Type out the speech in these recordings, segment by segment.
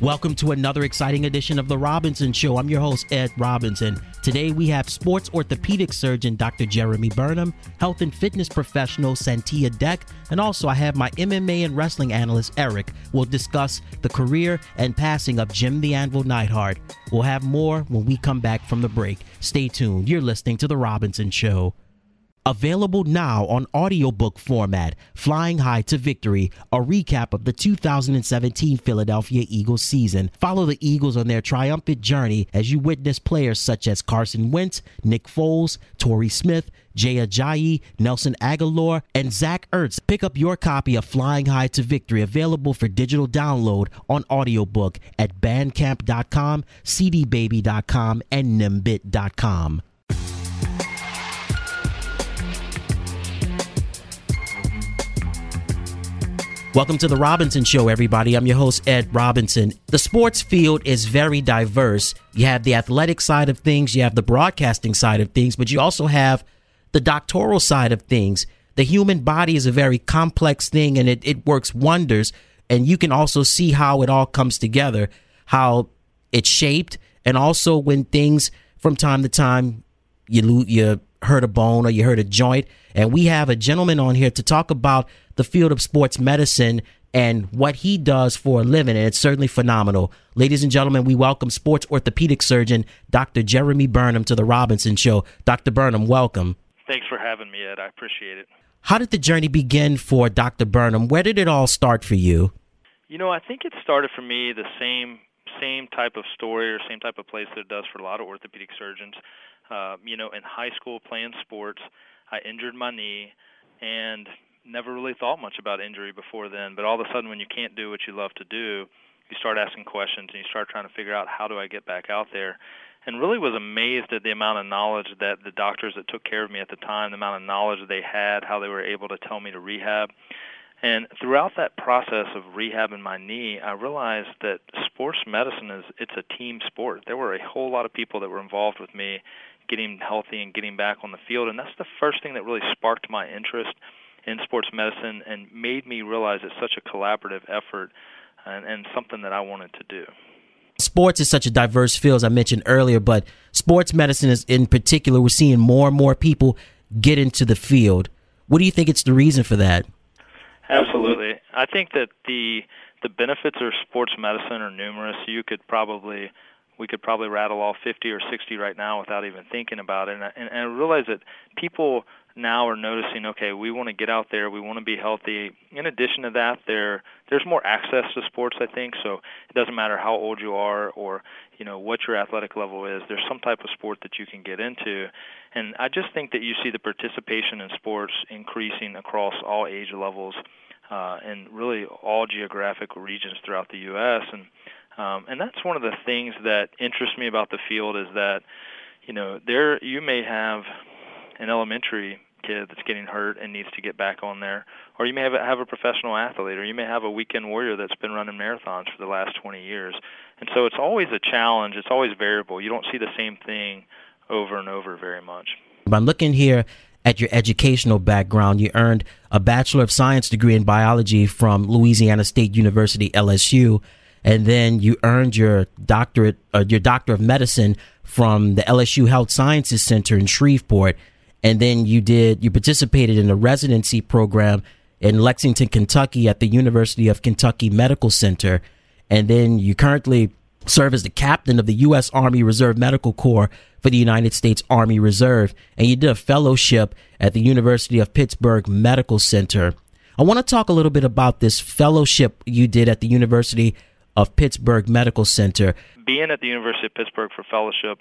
Welcome to another exciting edition of The Robinson Show. I'm your host, Ed Robinson. Today we have sports orthopedic surgeon Dr. Jeremy Burnham, health and fitness professional Santia Deck, and also I have my MMA and wrestling analyst Eric. We'll discuss the career and passing of Jim the Anvil Neidhart. We'll have more when we come back from the break. Stay tuned. You're listening to The Robinson Show. Available now on audiobook format, Flying High to Victory, a recap of the 2017 Philadelphia Eagles season. Follow the Eagles on their triumphant journey as you witness players such as Carson Wentz, Nick Foles, Torrey Smith, Jay Ajayi, Nelson Agholor, and Zach Ertz. Pick up your copy of Flying High to Victory, available for digital download on audiobook at bandcamp.com, cdbaby.com, and nimbit.com. Welcome to the Robinson Show, everybody. I'm your host, Ed Robinson. The sports field is very diverse. You have the athletic side of things, you have the broadcasting side of things, but you also have the doctoral side of things. The human body is a very complex thing and it, it works wonders. And you can also see how it all comes together, how it's shaped, and also when things from time to time you you hurt a bone or you hurt a joint. And we have a gentleman on here to talk about the field of sports medicine and what he does for a living. And it's certainly phenomenal. Ladies and gentlemen, we welcome sports orthopedic surgeon Dr. Jeremy Burnham to the Robinson Show. Dr. Burnham, welcome. Thanks for having me, Ed. I appreciate it. How did the journey begin for Dr. Burnham? Where did it all start for you? You know, I think it started for me the same same type of story or same type of place that it does for a lot of orthopedic surgeons. Uh, you know, in high school playing sports, I injured my knee and never really thought much about injury before then. But all of a sudden, when you can't do what you love to do, you start asking questions and you start trying to figure out how do I get back out there. And really was amazed at the amount of knowledge that the doctors that took care of me at the time, the amount of knowledge they had, how they were able to tell me to rehab. And throughout that process of rehabbing my knee, I realized that sports medicine is it's a team sport. There were a whole lot of people that were involved with me getting healthy and getting back on the field, and that's the first thing that really sparked my interest in sports medicine and made me realize it's such a collaborative effort and, and something that I wanted to do. Sports is such a diverse field, as I mentioned earlier, but sports medicine is in particular, we're seeing more and more people get into the field. What do you think it's the reason for that? Absolutely. I think that the the benefits of sports medicine are numerous. You could probably we could probably rattle off 50 or 60 right now without even thinking about it. And, and, and I realize that people now are noticing, okay, we want to get out there, we want to be healthy. In addition to that, there there's more access to sports, I think. So it doesn't matter how old you are or you know what your athletic level is. There's some type of sport that you can get into, and I just think that you see the participation in sports increasing across all age levels uh, and really all geographic regions throughout the U.S. and um, and that's one of the things that interests me about the field is that you know there you may have an elementary kid that's getting hurt and needs to get back on there, or you may have a, have a professional athlete, or you may have a weekend warrior that's been running marathons for the last 20 years. And so it's always a challenge. It's always variable. You don't see the same thing over and over very much. I'm looking here at your educational background. You earned a Bachelor of Science degree in biology from Louisiana State University, LSU, and then you earned your doctorate, uh, your Doctor of Medicine from the LSU Health Sciences Center in Shreveport and then you did you participated in a residency program in Lexington, Kentucky at the University of Kentucky Medical Center, and then you currently serve as the captain of the U.S. Army Reserve Medical Corps for the United States Army Reserve, and you did a fellowship at the University of Pittsburgh Medical Center. I want to talk a little bit about this fellowship you did at the University of Pittsburgh Medical Center. Being at the University of Pittsburgh for fellowship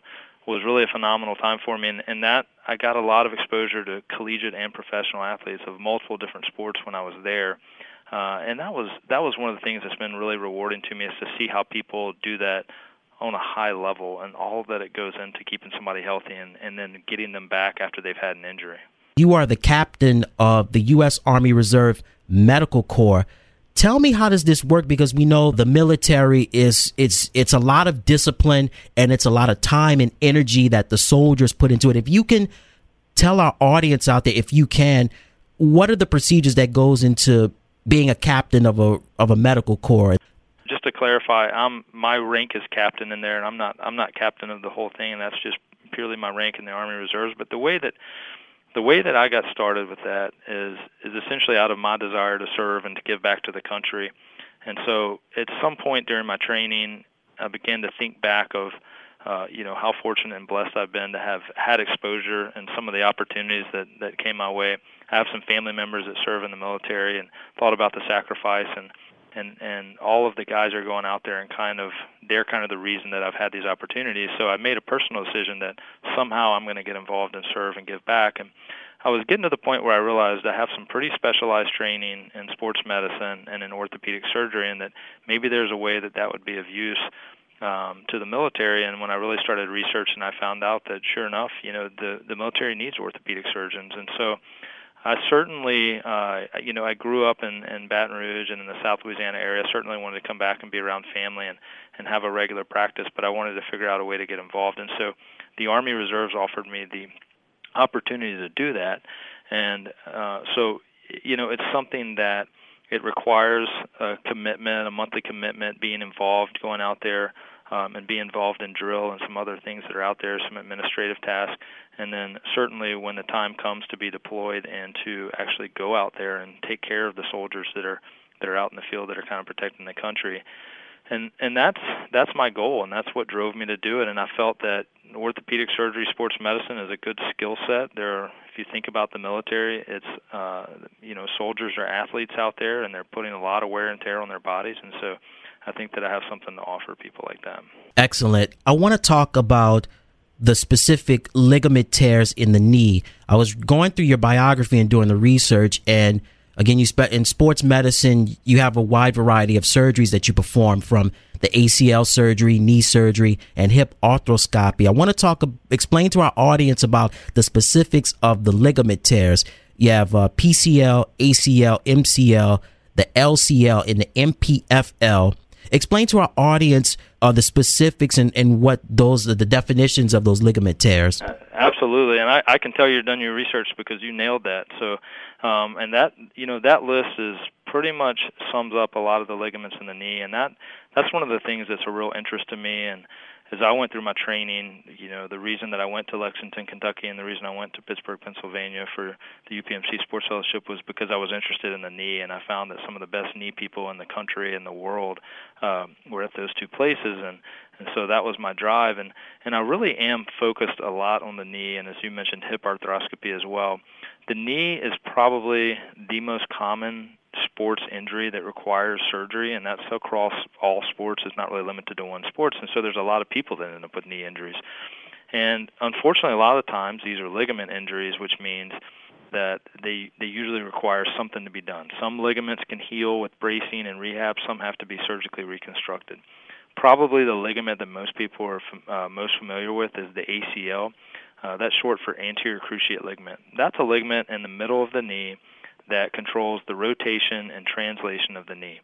was really a phenomenal time for me, and, and that I got a lot of exposure to collegiate and professional athletes of multiple different sports when I was there. uh, and that was that was one of the things that's been really rewarding to me is to see how people do that on a high level and all that it goes into keeping somebody healthy and, and then getting them back after they've had an injury. You are the captain of the U.S. Army Reserve Medical Corps. Tell me how does this work because we know the military is it's it's a lot of discipline and it's a lot of time and energy that the soldiers put into it. If you can tell our audience out there if you can what are the procedures that goes into being a captain of a of a medical corps just to clarify, I'm my rank is captain in there, and I'm not I'm not captain of the whole thing, and that's just purely my rank in the Army Reserves. But the way that the way that I got started with that is is essentially out of my desire to serve and to give back to the country. And so, at some point during my training, I began to think back of uh, you know how fortunate and blessed I've been to have had exposure and some of the opportunities that that came my way. I have some family members that serve in the military and thought about the sacrifice and and and all of the guys are going out there and kind of they're kind of the reason that I've had these opportunities. So I made a personal decision that somehow I'm going to get involved and serve and give back. And I was getting to the point where I realized I have some pretty specialized training in sports medicine and in orthopedic surgery, and that maybe there's a way that that would be of use um, to the military. And when I really started researching, I found out that sure enough, you know, the the military needs orthopedic surgeons, and so I certainly, uh, you know, I grew up in, in Baton Rouge and in the South Louisiana area. Certainly wanted to come back and be around family and, and have a regular practice, but I wanted to figure out a way to get involved. And so the Army Reserves offered me the opportunity to do that. And uh, so, you know, it's something that it requires a commitment, a monthly commitment, being involved, going out there um, and be involved in drill and some other things that are out there, some administrative tasks, and then certainly when the time comes to be deployed and to actually go out there and take care of the soldiers that are that are out in the field that are kind of protecting the country. And and that's that's my goal and that's what drove me to do it and I felt that orthopedic surgery sports medicine is a good skill set. There are, if you think about the military, it's uh you know soldiers are athletes out there and they're putting a lot of wear and tear on their bodies and so I think that I have something to offer people like that. Excellent. I want to talk about the specific ligament tears in the knee. I was going through your biography and doing the research, and again, you spe- in sports medicine, you have a wide variety of surgeries that you perform from the ACL surgery, knee surgery, and hip arthroscopy. I want to talk, explain to our audience about the specifics of the ligament tears. You have uh, PCL, ACL, MCL, the LCL, and the MPFL. Explain to our audience uh, the specifics and, and what those the definitions of those ligament tears. Absolutely, and I, I can tell you've done your research because you nailed that. So, um, and that you know that list is pretty much sums up a lot of the ligaments in the knee, and that that's one of the things that's a real interest to me. And as I went through my training, you know, the reason that I went to Lexington, Kentucky, and the reason I went to Pittsburgh, Pennsylvania for the UPMC Sports Fellowship was because I was interested in the knee, and I found that some of the best knee people in the country and the world um, were at those two places, and and so that was my drive, and and I really am focused a lot on the knee, and as you mentioned, hip arthroscopy as well. The knee is probably the most common sports injury that requires surgery, and that's across all sports. It's not really limited to one sports, and so there's a lot of people that end up with knee injuries. And unfortunately, a lot of times these are ligament injuries, which means that they they usually require something to be done. Some ligaments can heal with bracing and rehab. Some have to be surgically reconstructed. Probably the ligament that most people are uh, most familiar with is the ACL. Uh, that's short for anterior cruciate ligament. That's a ligament in the middle of the knee that controls the rotation and translation of the knee.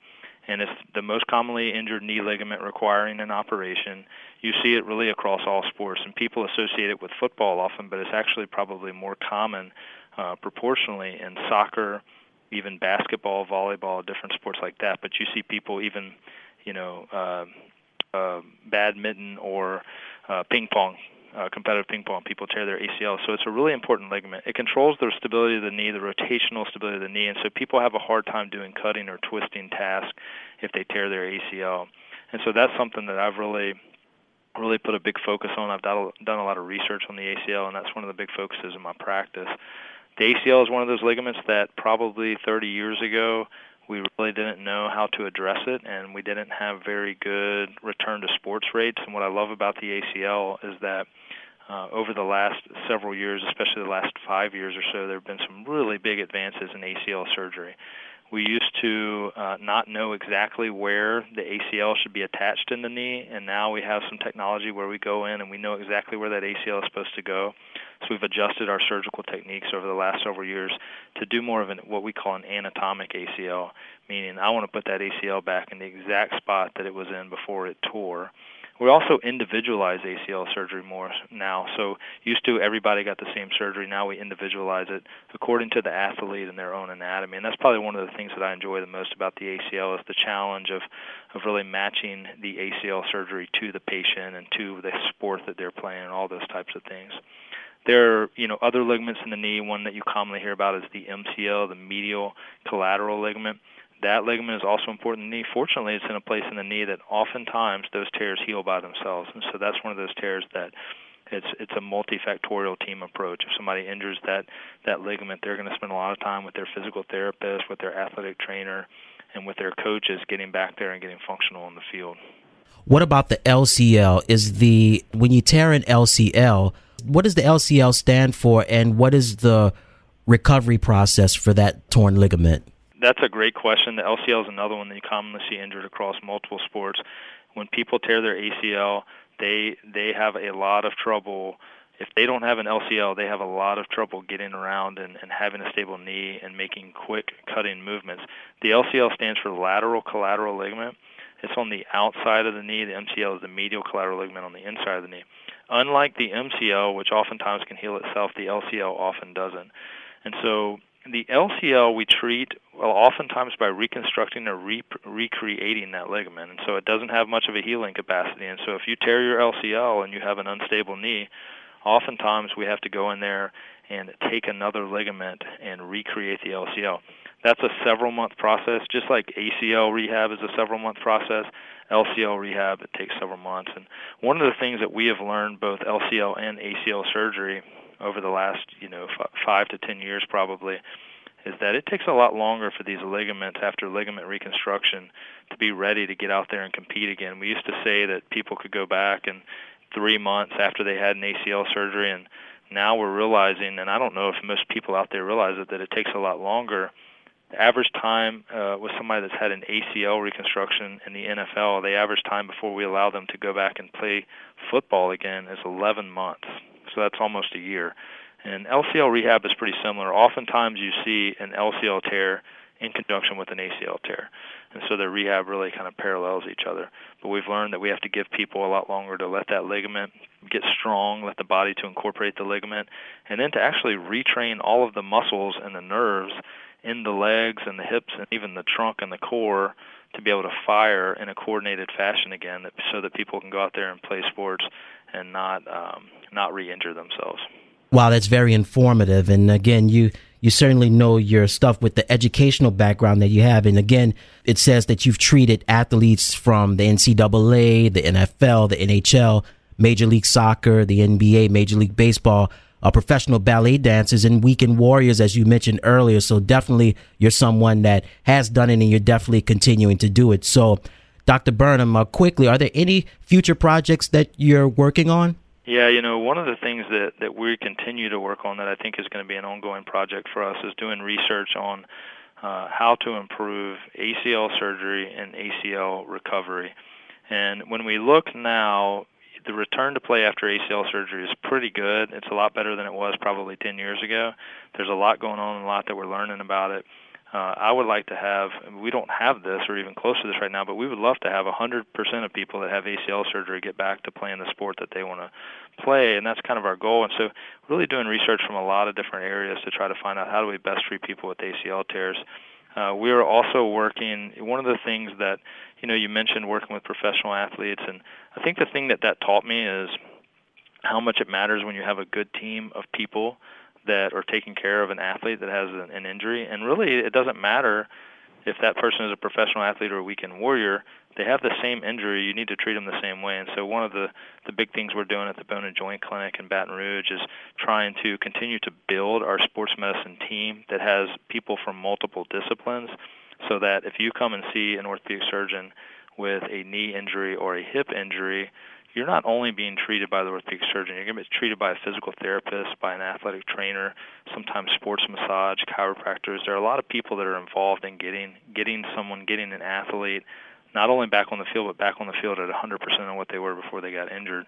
And it's the most commonly injured knee ligament requiring an operation. You see it really across all sports, and people associate it with football often, but it's actually probably more common uh, proportionally in soccer, even basketball, volleyball, different sports like that. But you see people even, you know, uh, uh, badminton or uh, ping pong uh, competitive ping pong, people tear their ACL. So it's a really important ligament. It controls the stability of the knee, the rotational stability of the knee, and so people have a hard time doing cutting or twisting tasks if they tear their ACL. And so that's something that I've really really put a big focus on. I've done a lot of research on the ACL, and that's one of the big focuses in my practice. The ACL is one of those ligaments that probably 30 years ago we really didn't know how to address it, and we didn't have very good return to sports rates. And what I love about the ACL is that uh, over the last several years, especially the last five years or so, there have been some really big advances in ACL surgery. we used to uh, not know exactly where the ACL should be attached in the knee, and now we have some technology where we go in and we know exactly where that ACL is supposed to go. So we've adjusted our surgical techniques over the last several years to do more of an what we call an anatomic ACL, meaning I want to put that ACL back in the exact spot that it was in before it tore. We also individualize ACL surgery more now. So used to everybody got the same surgery. Now we individualize it according to the athlete and their own anatomy. And that's probably one of the things that I enjoy the most about the ACL is the challenge of of really matching the ACL surgery to the patient and to the sport that they're playing and all those types of things. There are, you know, other ligaments in the knee. One that you commonly hear about is the MCL, the medial collateral ligament. That ligament is also important in the knee. Fortunately, it's in a place in the knee that oftentimes those tears heal by themselves, and so that's one of those tears that it's it's a multifactorial team approach. If somebody injures that that ligament, they're going to spend a lot of time with their physical therapist, with their athletic trainer, and with their coaches getting back there and getting functional in the field. What about the LCL? Is the when you tear an LCL, what does the LCL stand for, and what is the recovery process for that torn ligament? That's a great question. The LCL is another one that you commonly see injured across multiple sports. When people tear their ACL, they they have a lot of trouble. If they don't have an LCL, they have a lot of trouble getting around and, and having a stable knee and making quick cutting movements. The LCL stands for lateral collateral ligament. It's on the outside of the knee. The MCL is the medial collateral ligament on the inside of the knee. Unlike the MCL, which oftentimes can heal itself, the LCL often doesn't. And so the LCL we treat well oftentimes by reconstructing or re- recreating that ligament, and so it doesn't have much of a healing capacity. And so if you tear your LCL and you have an unstable knee, oftentimes we have to go in there and take another ligament and recreate the LCL. That's a several month process, just like ACL rehab is a several month process. LCL rehab it takes several months. And one of the things that we have learned both LCL and ACL surgery over the last you know f- five to ten years probably is that it takes a lot longer for these ligaments after ligament reconstruction to be ready to get out there and compete again. We used to say that people could go back and three months after they had an ACL surgery, and now we're realizing, and I don't know if most people out there realize it, that it takes a lot longer the average time uh, with somebody that's had an ACL reconstruction in the NFL, the average time before we allow them to go back and play football again is 11 months. So that's almost a year. And LCL rehab is pretty similar. Oftentimes you see an LCL tear in conjunction with an ACL tear. And so the rehab really kind of parallels each other. But we've learned that we have to give people a lot longer to let that ligament get strong, let the body to incorporate the ligament, and then to actually retrain all of the muscles and the nerves in the legs and the hips and even the trunk and the core to be able to fire in a coordinated fashion again, so that people can go out there and play sports and not um, not re-injure themselves. Wow, that's very informative. And again, you you certainly know your stuff with the educational background that you have. And again, it says that you've treated athletes from the NCAA, the NFL, the NHL, Major League Soccer, the NBA, Major League Baseball uh, professional ballet dancers and weekend warriors, as you mentioned earlier. So definitely you're someone that has done it and you're definitely continuing to do it. So, Dr. Burnham, uh, quickly, are there any future projects that you're working on? Yeah, you know, one of the things that, that we continue to work on that I think is going to be an ongoing project for us is doing research on uh, how to improve ACL surgery and ACL recovery. And when we look now, the return to play after ACL surgery is pretty good. It's a lot better than it was probably 10 years ago. There's a lot going on, a lot that we're learning about it. Uh, I would like to have, we don't have this or even close to this right now, but we would love to have 100% of people that have ACL surgery get back to playing the sport that they want to play, and that's kind of our goal. And so, really doing research from a lot of different areas to try to find out how do we best treat people with ACL tears. Uh, we are also working. One of the things that you know you mentioned working with professional athletes, and I think the thing that that taught me is how much it matters when you have a good team of people that are taking care of an athlete that has an, an injury. And really, it doesn't matter if that person is a professional athlete or a weekend warrior they have the same injury, you need to treat them the same way. And so one of the the big things we're doing at the Bone and Joint Clinic in Baton Rouge is trying to continue to build our sports medicine team that has people from multiple disciplines, so that if you come and see an orthopedic surgeon with a knee injury or a hip injury, you're not only being treated by the orthopedic surgeon, you're going to be treated by a physical therapist, by an athletic trainer, sometimes sports massage, chiropractors. There are a lot of people that are involved in getting getting someone, getting an athlete, not only back on the field, but back on the field at 100% of what they were before they got injured.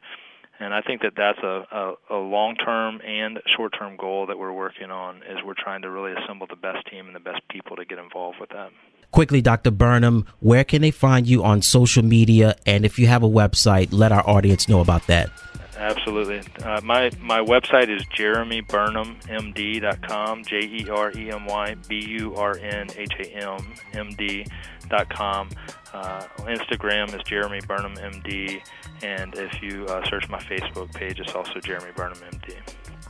And I think that that's a, a, a long-term and short-term goal that we're working on. Is we're trying to really assemble the best team and the best people to get involved with that. Quickly, Dr. Burnham, where can they find you on social media? And if you have a website, let our audience know about that. Absolutely. Uh, my my website is jeremyburnhammd.com, J E R E M Y B U R N H A M M D.com. Uh, Instagram is Jeremy Burnham MD, and if you uh, search my Facebook page, it's also Jeremy Burnham MD.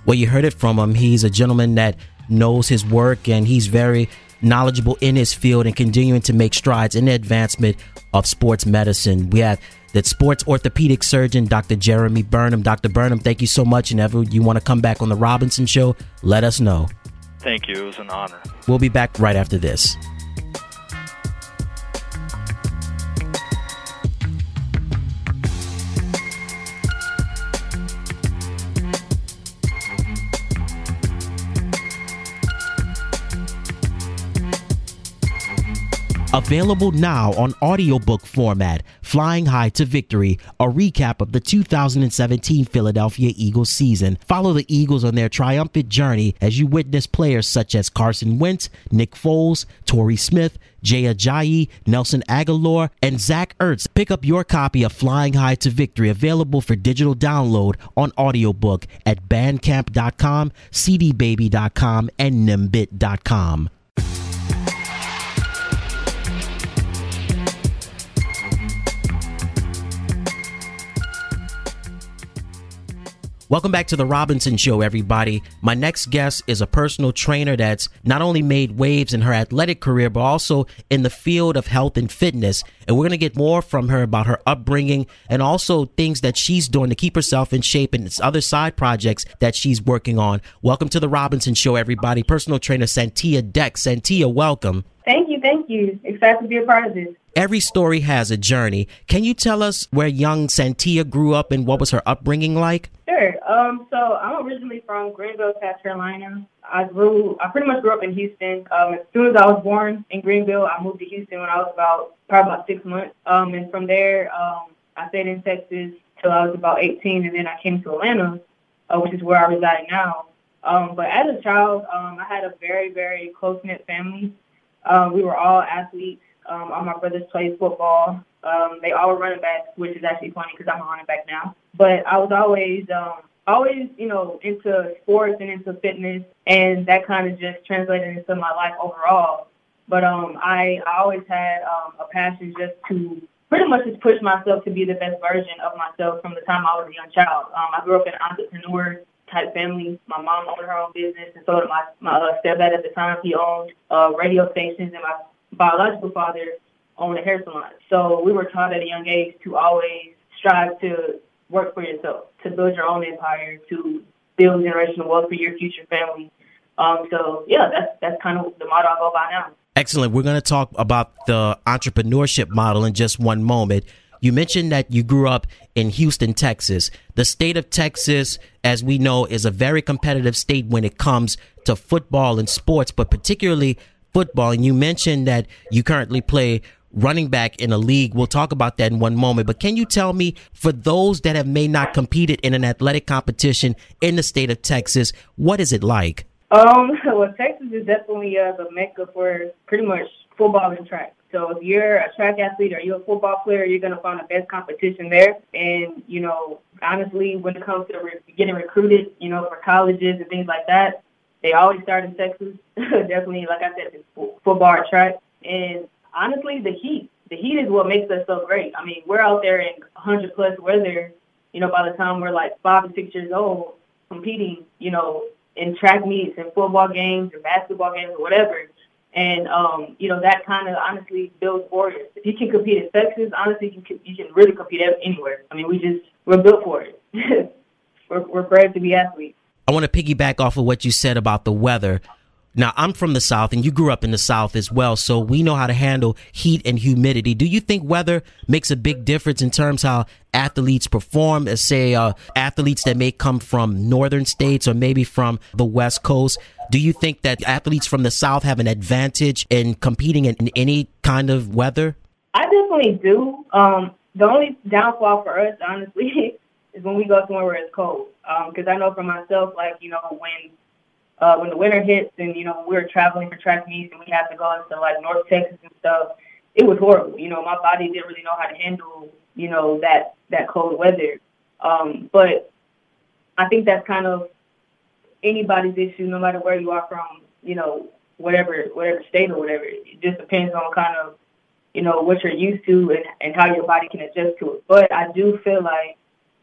Well, you heard it from him. He's a gentleman that knows his work, and he's very knowledgeable in his field and continuing to make strides in the advancement of sports medicine. We have that sports orthopedic surgeon, Dr. Jeremy Burnham. Dr. Burnham, thank you so much. And ever you want to come back on the Robinson Show, let us know. Thank you. It was an honor. We'll be back right after this. Available now on audiobook format, Flying High to Victory, a recap of the 2017 Philadelphia Eagles season. Follow the Eagles on their triumphant journey as you witness players such as Carson Wentz, Nick Foles, Torrey Smith, Jay Ajayi, Nelson Agholor, and Zach Ertz. Pick up your copy of Flying High to Victory, available for digital download on audiobook at bandcamp.com, cdbaby.com, and nimbit.com. Welcome back to the Robinson Show, everybody. My next guest is a personal trainer that's not only made waves in her athletic career, but also in the field of health and fitness. And we're going to get more from her about her upbringing and also things that she's doing to keep herself in shape and its other side projects that she's working on. Welcome to the Robinson Show, everybody. Personal trainer Santia Deck. Santia, welcome. Thank you, thank you. Excited to be a part of this. Every story has a journey. Can you tell us where young Santia grew up and what was her upbringing like? Sure. Um, so I'm originally from Greenville, South Carolina. I grew, I pretty much grew up in Houston. Um, as soon as I was born in Greenville, I moved to Houston when I was about probably about six months. Um, and from there, um, I stayed in Texas till I was about 18, and then I came to Atlanta, uh, which is where I reside now. Um, but as a child, um, I had a very, very close knit family. Um, we were all athletes. Um, all my brothers played football. Um, they all were running backs, which is actually funny because I'm a running back now. But I was always, um, always, you know, into sports and into fitness, and that kind of just translated into my life overall. But um, I, I always had um, a passion just to pretty much just push myself to be the best version of myself from the time I was a young child. Um, I grew up in an entrepreneur type family. My mom owned her own business, and so did my my uh, stepdad at the time. He owned uh, radio stations, and my biological father owned a hair salon. So we were taught at a young age to always strive to work for yourself, to build your own empire, to build generational wealth for your future family. Um, so yeah, that's that's kind of the motto I go by now. Excellent. We're going to talk about the entrepreneurship model in just one moment. You mentioned that you grew up in Houston, Texas. The state of Texas, as we know, is a very competitive state when it comes to football and sports, but particularly football. And you mentioned that you currently play running back in a league. We'll talk about that in one moment. But can you tell me, for those that have may not competed in an athletic competition in the state of Texas, what is it like? Um, well, Texas is definitely uh, the mecca for pretty much football and track. So if you're a track athlete or you're a football player, you're going to find the best competition there. And, you know, honestly, when it comes to re- getting recruited, you know, for colleges and things like that, they always start in Texas. Definitely, like I said, football track. And honestly, the heat. The heat is what makes us so great. I mean, we're out there in 100 plus weather. You know, by the time we're like five and six years old, competing. You know, in track meets and football games or basketball games or whatever. And um, you know that kind of honestly builds warriors. If you can compete in Texas, honestly, you can you can really compete anywhere. I mean, we just we're built for it. we're we're brave to be athletes. I want to piggyback off of what you said about the weather. Now, I'm from the South and you grew up in the South as well, so we know how to handle heat and humidity. Do you think weather makes a big difference in terms how athletes perform, as say uh, athletes that may come from northern states or maybe from the West Coast? Do you think that athletes from the South have an advantage in competing in, in any kind of weather? I definitely do. Um, the only downfall for us, honestly, is when we go somewhere where it's cold. Because um, I know for myself, like you know, when uh, when the winter hits and you know we were traveling for track meets and we had to go into like North Texas and stuff, it was horrible. You know, my body didn't really know how to handle you know that that cold weather. Um, but I think that's kind of anybody's issue, no matter where you are from. You know, whatever whatever state or whatever. It just depends on kind of you know what you're used to and, and how your body can adjust to it. But I do feel like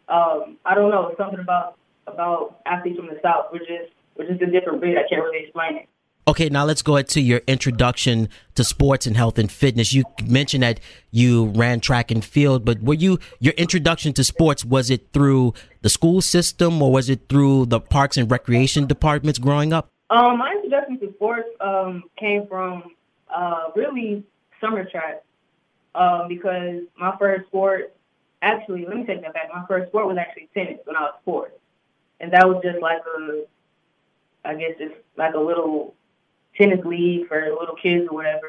um, I don't know something about about athletes from the south. We're just we're just a different breed. I can't really explain it. Okay, now let's go into your introduction to sports and health and fitness. You mentioned that you ran track and field, but were you your introduction to sports was it through the school system or was it through the parks and recreation departments growing up? Um, my introduction to sports um, came from uh, really summer track um, because my first sport, actually, let me take that back. My first sport was actually tennis when I was four, and that was just like a, I guess it's like a little tennis league for little kids or whatever.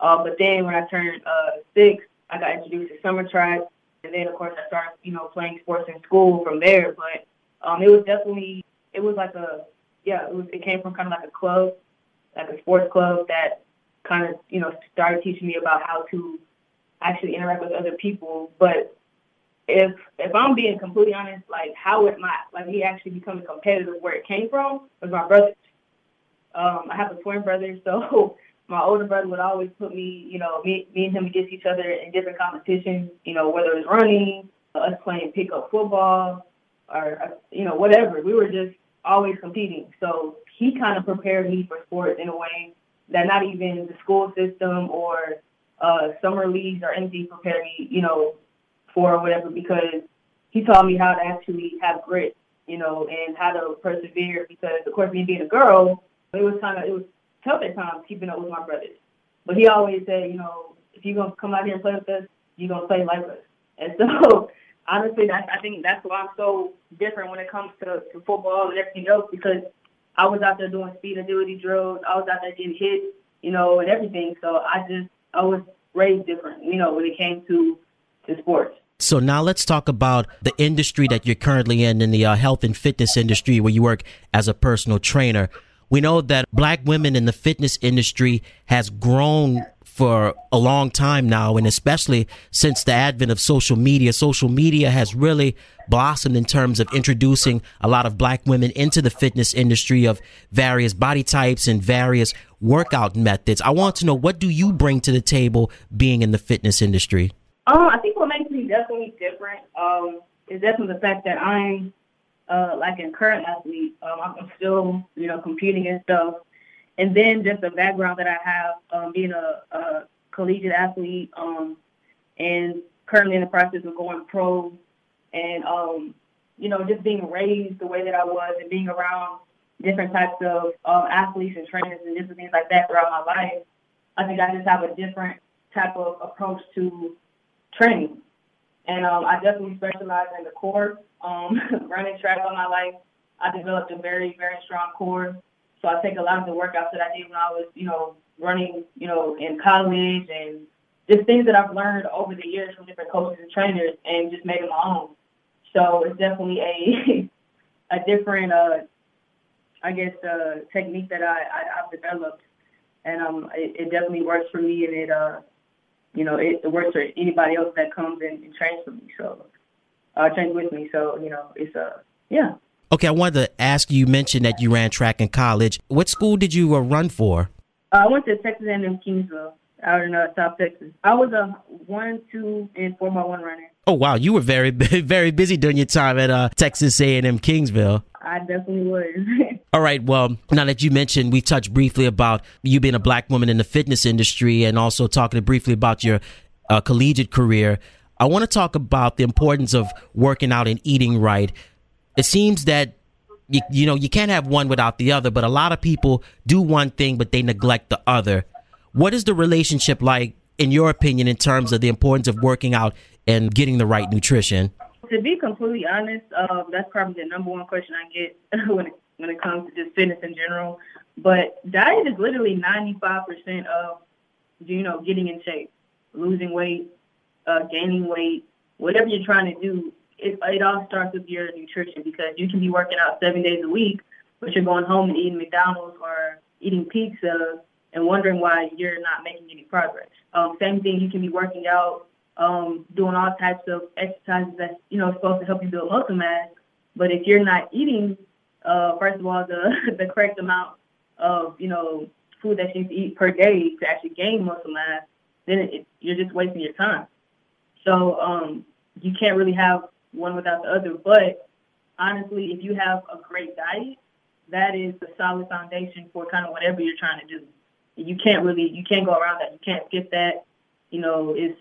Uh, but then when I turned uh, six, I got introduced to summer track, and then of course I started, you know, playing sports in school from there. But um, it was definitely, it was like a, yeah, it was. It came from kind of like a club, like a sports club that kind of, you know, started teaching me about how to actually interact with other people. But if if I'm being completely honest, like how it my like he actually becoming competitive where it came from was my brother. Um, I have a twin brother, so my older brother would always put me, you know, me, me and him against each other in different competitions, you know, whether it was running, us playing pickup football, or, you know, whatever. We were just always competing. So he kind of prepared me for sports in a way that not even the school system or uh, summer leagues or anything prepared me, you know, for whatever because he taught me how to actually have grit, you know, and how to persevere because, of course, me being a girl, it was kind of it was tough at times keeping up with my brothers. But he always said, you know, if you're gonna come out here and play with us, you're gonna play like us. And so honestly, that's, I think that's why I'm so different when it comes to, to football and everything else because I was out there doing speed and agility drills. I was out there getting hit, you know, and everything. So I just I was raised different, you know, when it came to to sports. So now let's talk about the industry that you're currently in, in the uh, health and fitness industry, where you work as a personal trainer. We know that black women in the fitness industry has grown for a long time now, and especially since the advent of social media. Social media has really blossomed in terms of introducing a lot of black women into the fitness industry of various body types and various workout methods. I want to know what do you bring to the table being in the fitness industry? Um, I think what makes definitely different um, is definitely the fact that I'm uh, like a current athlete. Um, I'm still, you know, competing and stuff. And then just the background that I have, um, being a, a collegiate athlete, um, and currently in the process of going pro, and um, you know, just being raised the way that I was, and being around different types of um, athletes and trainers and different things like that throughout my life. I think I just have a different type of approach to training, and um, I definitely specialize in the core. Um, running track all my life, I developed a very, very strong core. So I take a lot of the workouts that I did when I was, you know, running, you know, in college and just things that I've learned over the years from different coaches and trainers and just made it my own. So it's definitely a a different, uh, I guess, uh, technique that I, I I've developed, and um, it, it definitely works for me, and it, uh, you know, it, it works for anybody else that comes in and trains for me. So, uh, trains with me. So you know, it's uh, yeah. Okay, I wanted to ask you. You mentioned that you ran track in college. What school did you uh, run for? Uh, I went to Texas A&M Kingsville out in uh, South Texas. I was a one, two, and four by one runner. Oh wow, you were very very busy during your time at uh, Texas A&M Kingsville. I definitely was. All right. Well, now that you mentioned, we touched briefly about you being a black woman in the fitness industry, and also talking briefly about your uh, collegiate career. I want to talk about the importance of working out and eating right. It seems that you, you know you can't have one without the other, but a lot of people do one thing but they neglect the other. What is the relationship like, in your opinion, in terms of the importance of working out and getting the right nutrition? To be completely honest, uh, that's probably the number one question I get when it, when it comes to just fitness in general. But diet is literally 95% of, you know, getting in shape, losing weight, uh, gaining weight, whatever you're trying to do. It, it all starts with your nutrition because you can be working out seven days a week, but you're going home and eating McDonald's or eating pizza and wondering why you're not making any progress. Um, same thing, you can be working out, um, doing all types of exercises that's you know supposed to help you build muscle mass, but if you're not eating, uh, first of all, the the correct amount of you know food that you need to eat per day to actually gain muscle mass, then it, you're just wasting your time. So um, you can't really have one without the other. But honestly, if you have a great diet, that is the solid foundation for kind of whatever you're trying to do. You can't really you can't go around that. You can't skip that. You know, it's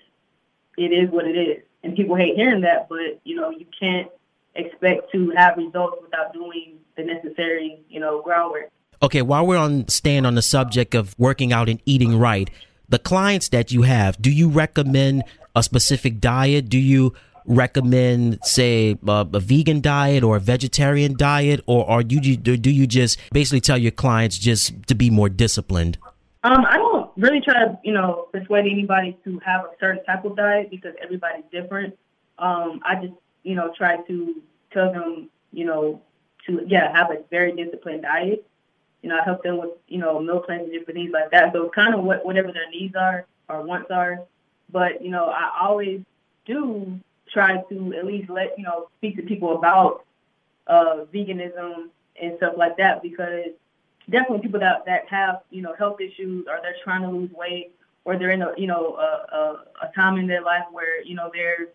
it is what it is. And people hate hearing that, but you know, you can't expect to have results without doing the necessary, you know, groundwork. Okay, while we're on staying on the subject of working out and eating right, the clients that you have, do you recommend a specific diet? Do you recommend, say, a, a vegan diet or a vegetarian diet, or, do you do you just basically tell your clients just to be more disciplined? Um, I don't really try to, you know, persuade anybody to have a certain type of diet because everybody's different. Um, I just, you know, try to tell them, you know, to yeah, have a very disciplined diet. You know, I help them with, you know, meal plans and different things like that. So it's kind of what whatever their needs are or wants are. But, you know, I always do try to at least let, you know, speak to people about uh veganism and stuff like that because definitely people that that have you know health issues or they're trying to lose weight or they're in a you know a, a, a time in their life where you know their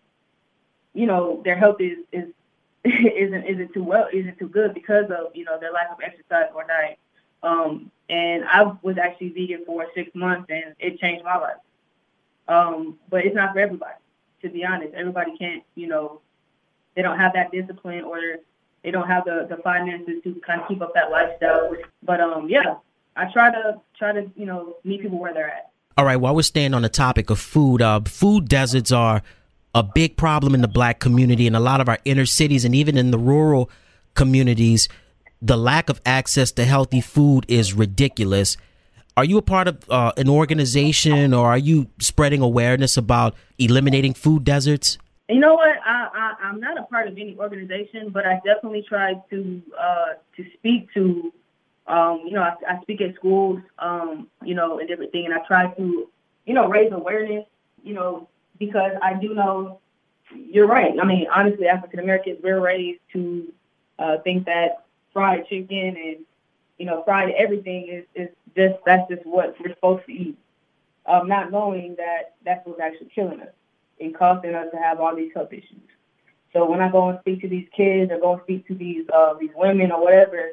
you know their health is is isn't isn't too well isn't too good because of you know their lack of exercise or diet. Um, and I was actually vegan for six months and it changed my life. Um, but it's not for everybody, to be honest. Everybody can't, you know, they don't have that discipline or they don't have the, the finances to kind of keep up that lifestyle. But um, yeah, I try to try to you know meet people where they're at. All right. While we're staying on the topic of food, uh, food deserts are a big problem in the black community in a lot of our inner cities and even in the rural communities. The lack of access to healthy food is ridiculous. Are you a part of uh, an organization or are you spreading awareness about eliminating food deserts? You know what? I, I I'm not a part of any organization, but I definitely try to uh, to speak to. Um, you know, I, I speak at schools, um, you know, and everything, and I try to, you know, raise awareness, you know, because I do know you're right. I mean, honestly, African Americans we're raised to uh, think that fried chicken and you know fried everything is is just that's just what we're supposed to eat, um, not knowing that that's what's actually killing us and causing us to have all these health issues. So when I go and speak to these kids or go and speak to these uh, these women or whatever,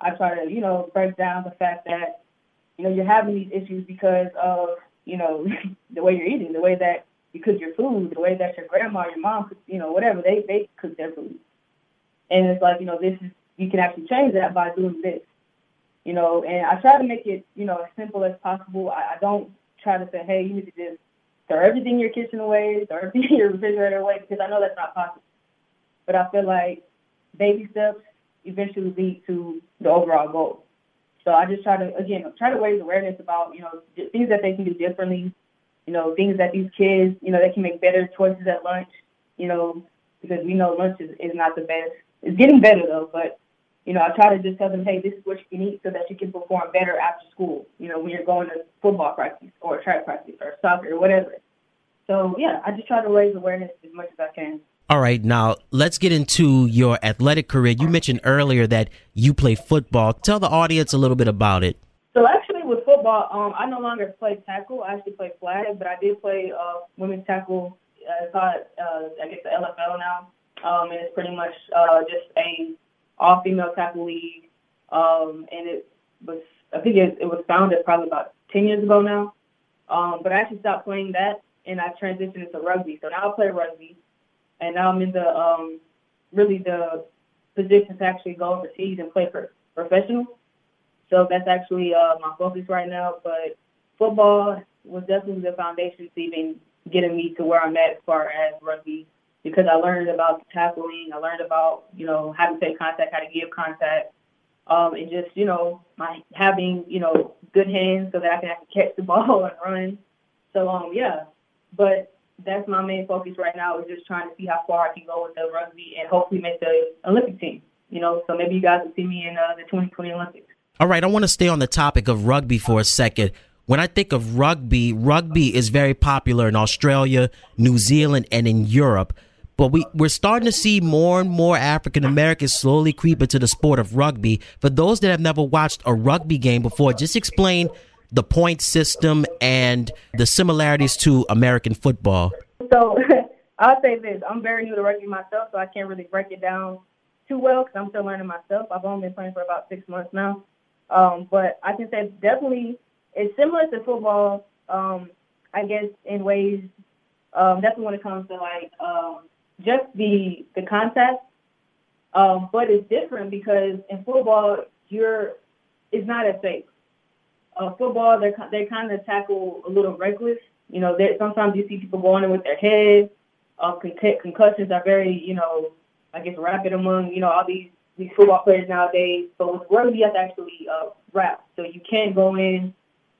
I try to you know break down the fact that you know you're having these issues because of you know the way you're eating, the way that you cook your food, the way that your grandma, your mom, you know whatever they they cook their food, and it's like you know this is you can actually change that by doing this, you know. And I try to make it you know as simple as possible. I, I don't try to say hey you need to just throw everything in your kitchen away, throw everything in your refrigerator away, because I know that's not possible. But I feel like baby steps eventually lead to the overall goal. So I just try to, again, try to raise awareness about, you know, things that they can do differently, you know, things that these kids, you know, they can make better choices at lunch, you know, because we know lunch is, is not the best. It's getting better though, but you know, I try to just tell them, hey, this is what you can eat so that you can perform better after school, you know, when you're going to football practice or track practice or soccer or whatever. So, yeah, I just try to raise awareness as much as I can. All right, now let's get into your athletic career. You mentioned earlier that you play football. Tell the audience a little bit about it. So, actually, with football, um, I no longer play tackle. I actually play flag, but I did play uh, women's tackle. Uh, it's called, uh, I guess, the LFL now. Um, and it's pretty much uh, just a all female tackle league. Um, and it was, I think it, it was founded probably about 10 years ago now. Um, but I actually stopped playing that and I transitioned into rugby. So now I play rugby and now I'm in the, um, really the, position to actually go overseas and play for professional. So that's actually uh, my focus right now. But football was definitely the foundation to even getting me to where I'm at as far as rugby because I learned about tackling, I learned about you know how to take contact, how to give contact, um, and just you know my having you know good hands so that I can actually catch the ball and run. So um yeah, but that's my main focus right now is just trying to see how far I can go with the rugby and hopefully make the Olympic team. You know, so maybe you guys will see me in uh, the 2020 Olympics. All right, I want to stay on the topic of rugby for a second. When I think of rugby, rugby is very popular in Australia, New Zealand, and in Europe. But we, we're starting to see more and more African Americans slowly creep into the sport of rugby. For those that have never watched a rugby game before, just explain the point system and the similarities to American football. So I'll say this: I'm very new to rugby myself, so I can't really break it down too well because I'm still learning myself. I've only been playing for about six months now, um, but I can say definitely it's similar to football. Um, I guess in ways, um, definitely when it comes to like um, just the the contact. Um, but it's different because in football, you're it's not as safe. Uh, football, they they kind of tackle a little reckless. You know, sometimes you see people going in with their head. Uh, con- concussions are very, you know, I guess rapid among you know all these these football players nowadays. But with rugby, you actually uh, wrap, so you can't go in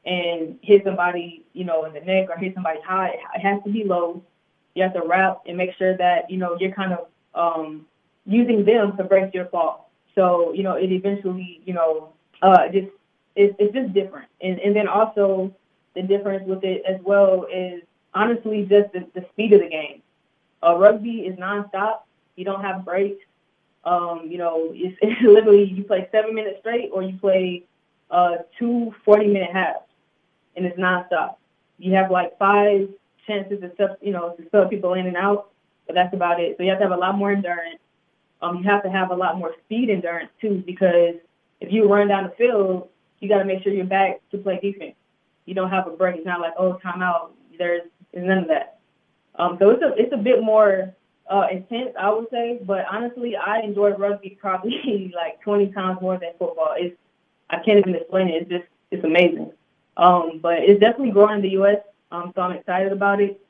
and hit somebody, you know, in the neck or hit somebody high. It has to be low. You have to wrap and make sure that you know you're kind of um, using them to break your fall. So you know, it eventually, you know, uh, just it's, it's just different. And and then also the difference with it as well is honestly just the, the speed of the game. Uh, rugby is nonstop. You don't have breaks. Um, you know, it's, it's literally you play seven minutes straight or you play uh, two 40 minute halves, and it's nonstop. You have like five chances to sub, you know, to sub people in and out, but that's about it. So you have to have a lot more endurance. Um, you have to have a lot more speed endurance too, because if you run down the field, you got to make sure you're back to play defense. You don't have a break. It's not like oh timeout. There's, there's none of that. Um, so it's a it's a bit more uh, intense, I would say. But honestly, I enjoy rugby probably like 20 times more than football. It's I can't even explain it. It's just it's amazing. Um, but it's definitely growing in the U.S. Um, so I'm excited about it.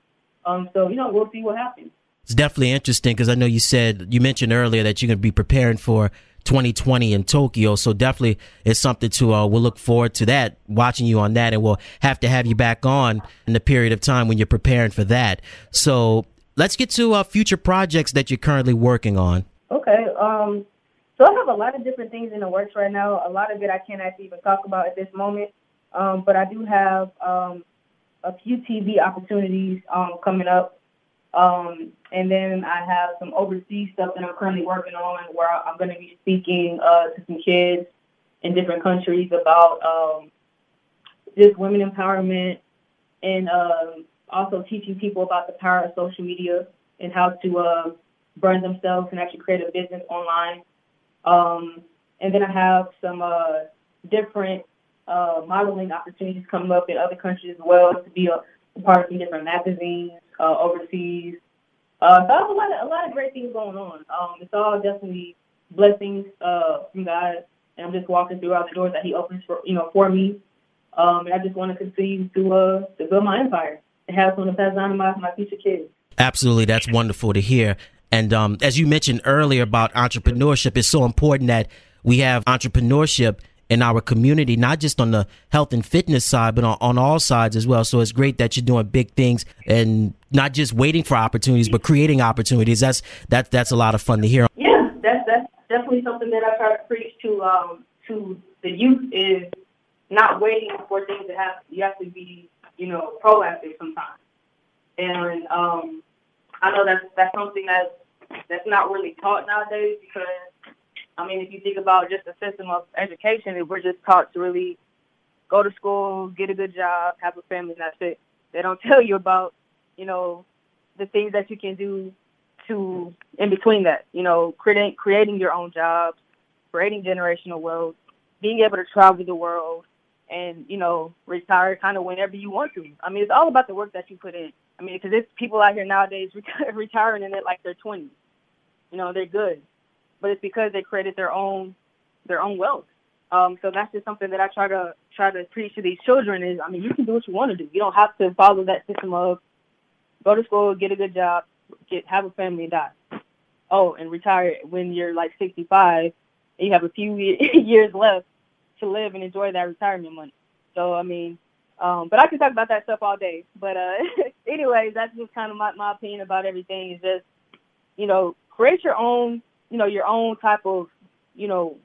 Um, so you know we'll see what happens. It's definitely interesting because I know you said you mentioned earlier that you're going to be preparing for 2020 in Tokyo. So definitely it's something to, uh, we'll look forward to that, watching you on that. And we'll have to have you back on in the period of time when you're preparing for that. So let's get to uh, future projects that you're currently working on. Okay. Um, so I have a lot of different things in the works right now. A lot of it I can't actually even talk about at this moment. Um, but I do have um, a few TV opportunities um, coming up. Um, and then I have some overseas stuff that I'm currently working on where I'm going to be speaking uh, to some kids in different countries about um, just women empowerment and um, also teaching people about the power of social media and how to uh, brand themselves and actually create a business online. Um, and then I have some uh, different uh, modeling opportunities coming up in other countries as well to be a, a part of some different magazines uh, overseas. Uh, so I have a lot of a lot of great things going on. Um, it's all definitely blessings uh, from God, and I'm just walking through all the doors that He opens for you know for me. Um, and I just want to continue to uh, to build my empire and have something to pass down to my my future kids. Absolutely, that's wonderful to hear. And um, as you mentioned earlier about entrepreneurship, it's so important that we have entrepreneurship in our community, not just on the health and fitness side, but on, on all sides as well. So it's great that you're doing big things and not just waiting for opportunities, but creating opportunities. That's that that's a lot of fun to hear. Yeah, that's that's definitely something that I try to preach to um to the youth is not waiting for things to happen. You have to be, you know, proactive sometimes. And um I know that's that's something that's that's not really taught nowadays because I mean, if you think about just the system of education, we're just taught to really go to school, get a good job, have a family, and that's it. They don't tell you about, you know, the things that you can do to in between that. You know, creating creating your own jobs, creating generational wealth, being able to travel the world, and you know, retire kind of whenever you want to. I mean, it's all about the work that you put in. I mean, because there's people out here nowadays retiring in it like they're 20. You know, they're good but it's because they created their own their own wealth. Um, so that's just something that I try to try to preach to these children is I mean you can do what you want to do. You don't have to follow that system of go to school, get a good job, get have a family and die. Oh, and retire when you're like 65 and you have a few years left to live and enjoy that retirement money. So I mean, um, but I can talk about that stuff all day. But uh, anyways, that's just kind of my my opinion about everything. Is just you know create your own you know your own type of you know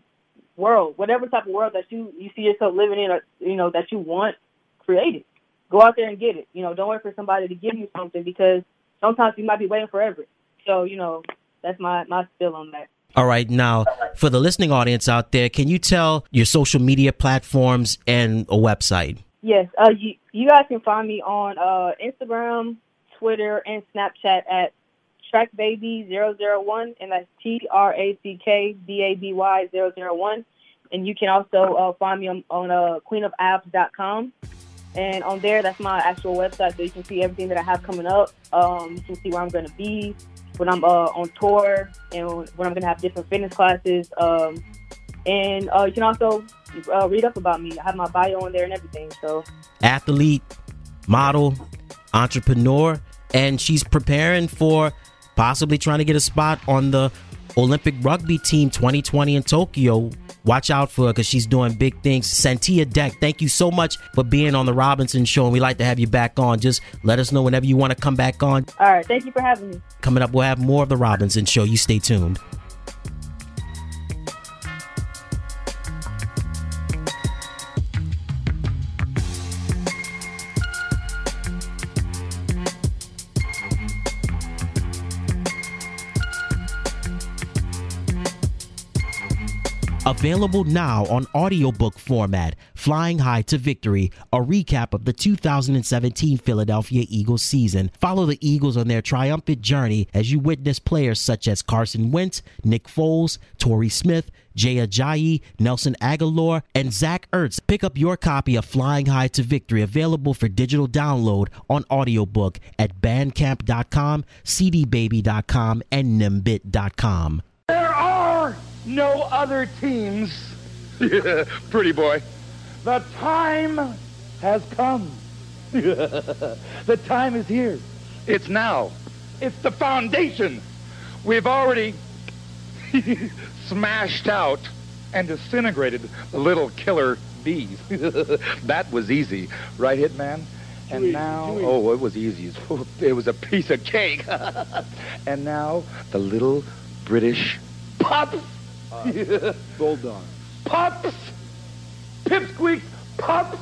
world, whatever type of world that you you see yourself living in, or you know that you want, create it. Go out there and get it. You know, don't wait for somebody to give you something because sometimes you might be waiting forever. So you know, that's my my spill on that. All right. Now, for the listening audience out there, can you tell your social media platforms and a website? Yes. Uh, you, you guys can find me on uh, Instagram, Twitter, and Snapchat at TrackBaby001, and that's T R A C K B A B Y 001. And you can also uh, find me on, on uh, queenofabs.com. And on there, that's my actual website, so you can see everything that I have coming up. Um, you can see where I'm going to be, when I'm uh, on tour and when I'm going to have different fitness classes. Um, and uh, you can also uh, read up about me. I have my bio on there and everything. So, athlete, model, entrepreneur, and she's preparing for possibly trying to get a spot on the Olympic rugby team 2020 in Tokyo. Watch out for her because she's doing big things. Santia Deck, thank you so much for being on the Robinson Show, and we like to have you back on. Just let us know whenever you want to come back on. All right, thank you for having me. Coming up, we'll have more of the Robinson Show. You stay tuned. Available now on audiobook format, Flying High to Victory, a recap of the 2017 Philadelphia Eagles season. Follow the Eagles on their triumphant journey as you witness players such as Carson Wentz, Nick Foles, Torrey Smith, Jay Ajayi, Nelson Agholor, and Zach Ertz. Pick up your copy of Flying High to Victory, available for digital download on audiobook at bandcamp.com, cdbaby.com, and nimbit.com. No other teams. Yeah, pretty boy. The time has come. the time is here. It's now. It's the foundation. We've already smashed out and disintegrated the little killer bees. that was easy, right, Hitman? And now, oh, it was easy. It was a piece of cake. and now, the little British pups. Uh, Bulldog. Pups! Pipsqueaks! Pups!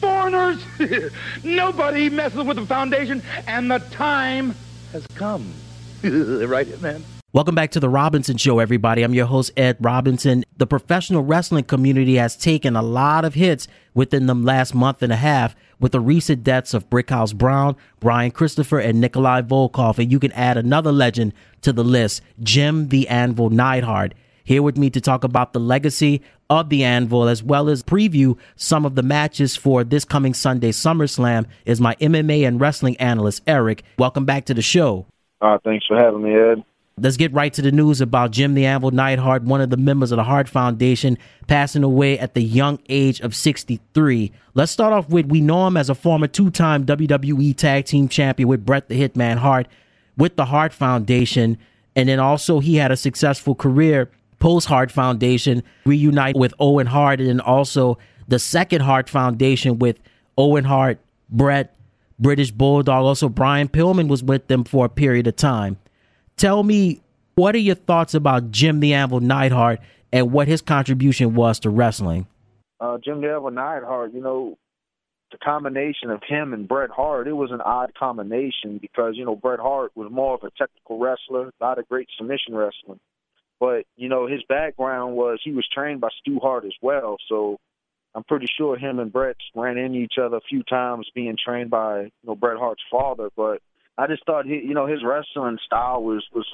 Foreigners! Nobody messes with the foundation, and the time has come. right, man? Welcome back to the Robinson Show, everybody. I'm your host, Ed Robinson. The professional wrestling community has taken a lot of hits within the last month and a half with the recent deaths of Brickhouse Brown, Brian Christopher, and Nikolai Volkov. And you can add another legend to the list, Jim the Anvil Neidhart. Here with me to talk about the legacy of the Anvil as well as preview some of the matches for this coming Sunday SummerSlam is my MMA and wrestling analyst, Eric. Welcome back to the show. Uh, thanks for having me, Ed. Let's get right to the news about Jim the Anvil Neidhart, one of the members of the Hart Foundation, passing away at the young age of 63. Let's start off with we know him as a former two time WWE Tag Team Champion with Bret the Hitman Hart with the Hart Foundation. And then also he had a successful career post Hart Foundation, reunite with Owen Hart, and also the second Hart Foundation with Owen Hart, Bret, British Bulldog. Also, Brian Pillman was with them for a period of time. Tell me, what are your thoughts about Jim the Anvil Neidhart and what his contribution was to wrestling? Uh, Jim the Anvil Neidhart, you know, the combination of him and Bret Hart, it was an odd combination because, you know, Bret Hart was more of a technical wrestler, not a great submission wrestling. But you know, his background was he was trained by Stu Hart as well. So I'm pretty sure him and Bret ran into each other a few times, being trained by you know Bret Hart's father. But I just thought he, you know, his wrestling style was was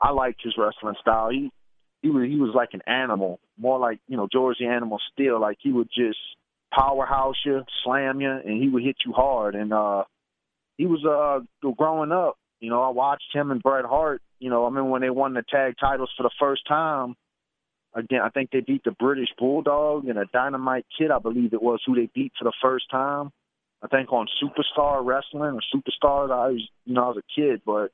I liked his wrestling style. He he was he was like an animal, more like you know George the Animal Steele. Like he would just powerhouse you, slam you, and he would hit you hard. And uh he was uh growing up You know, I watched him and Bret Hart. You know, I mean when they won the tag titles for the first time. Again, I think they beat the British Bulldog and a Dynamite Kid, I believe it was, who they beat for the first time. I think on Superstar Wrestling or Superstars. I was, you know, I was a kid, but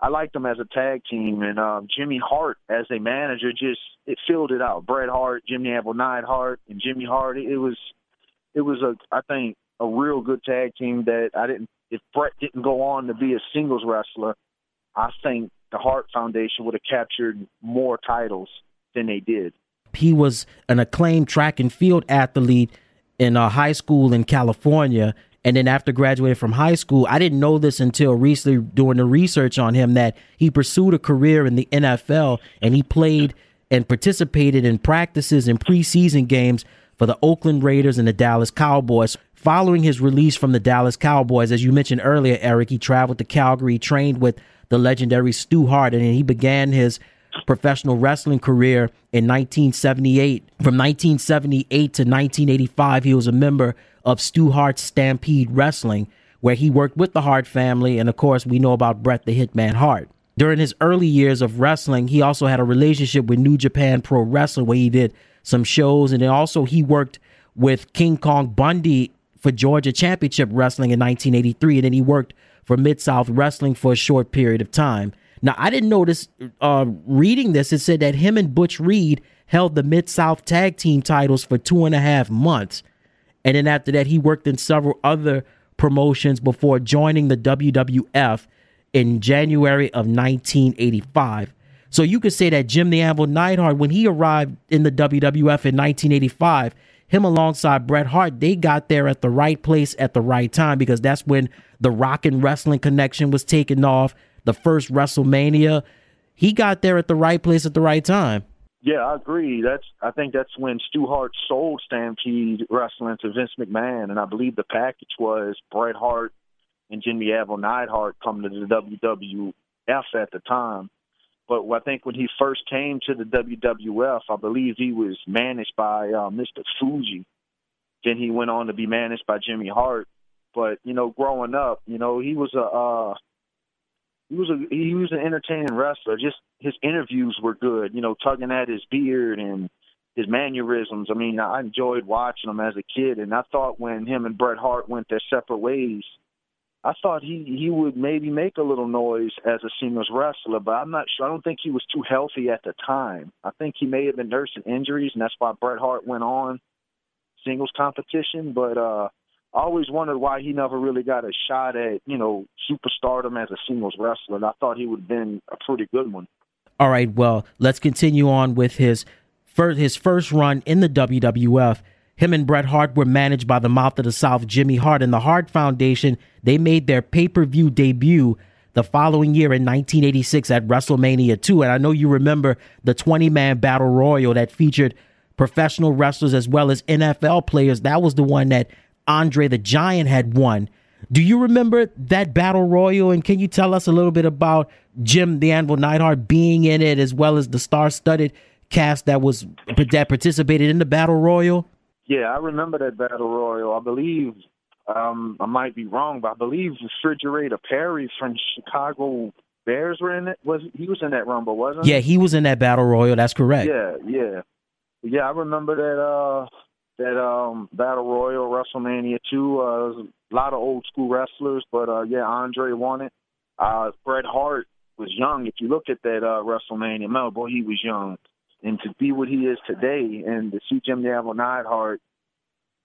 I liked them as a tag team. And um, Jimmy Hart as a manager just it filled it out. Bret Hart, Jimmy Anvil Neidhart, and Jimmy Hart. It was, it was a, I think, a real good tag team that I didn't. If Bret didn't go on to be a singles wrestler, I think the Hart Foundation would have captured more titles than they did. He was an acclaimed track and field athlete in a high school in California. And then after graduating from high school, I didn't know this until recently doing the research on him that he pursued a career in the NFL and he played and participated in practices and preseason games for the Oakland Raiders and the Dallas Cowboys. Following his release from the Dallas Cowboys, as you mentioned earlier, Eric, he traveled to Calgary, trained with the legendary Stu Hart, and he began his professional wrestling career in 1978. From 1978 to 1985, he was a member of Stu Hart's Stampede Wrestling, where he worked with the Hart family, and of course, we know about Bret the Hitman Hart. During his early years of wrestling, he also had a relationship with New Japan Pro Wrestling, where he did some shows, and then also he worked with King Kong Bundy for Georgia Championship Wrestling in 1983, and then he worked for Mid South Wrestling for a short period of time. Now, I didn't notice uh, reading this, it said that him and Butch Reed held the Mid South Tag Team titles for two and a half months. And then after that, he worked in several other promotions before joining the WWF in January of 1985. So you could say that Jim the Anvil Neidhart, when he arrived in the WWF in 1985, him alongside Bret Hart, they got there at the right place at the right time because that's when the rock and wrestling connection was taken off the first WrestleMania. He got there at the right place at the right time. Yeah, I agree. That's I think that's when Stu Hart sold Stampede Wrestling to Vince McMahon, and I believe the package was Bret Hart and Jimmy Anvil Neidhart coming to the WWF at the time. But I think when he first came to the WWF, I believe he was managed by uh, Mr. Fuji. Then he went on to be managed by Jimmy Hart. But you know, growing up, you know, he was a uh, he was a he was an entertaining wrestler. Just his interviews were good. You know, tugging at his beard and his mannerisms. I mean, I enjoyed watching him as a kid, and I thought when him and Bret Hart went their separate ways, I thought he he would maybe make a little noise as a singles wrestler, but I'm not sure. I don't think he was too healthy at the time. I think he may have been nursing injuries, and that's why Bret Hart went on singles competition. But uh I always wondered why he never really got a shot at, you know, superstardom as a singles wrestler. And I thought he would have been a pretty good one. All right, well, let's continue on with his first his first run in the WWF. Him and Bret Hart were managed by the Mouth of the South, Jimmy Hart, and the Hart Foundation. They made their pay per view debut the following year in 1986 at WrestleMania 2. And I know you remember the 20 man battle royal that featured professional wrestlers as well as NFL players. That was the one that Andre the Giant had won. Do you remember that battle royal? And can you tell us a little bit about Jim the Anvil Neidhart being in it, as well as the star-studded cast that was that participated in the battle royal? Yeah, I remember that battle royal. I believe um, I might be wrong, but I believe Refrigerator Perry from Chicago Bears were in it. Was he was in that rumble, wasn't he? Yeah, he was in that battle royal. That's correct. Yeah, yeah, yeah. I remember that. Uh, that um battle royal WrestleMania two. Uh, a lot of old school wrestlers, but uh, yeah, Andre won it. Uh, Bret Hart was young. If you look at that uh, WrestleMania, man, boy, he was young, and to be what he is today, and to see Jim Neville Neidhart,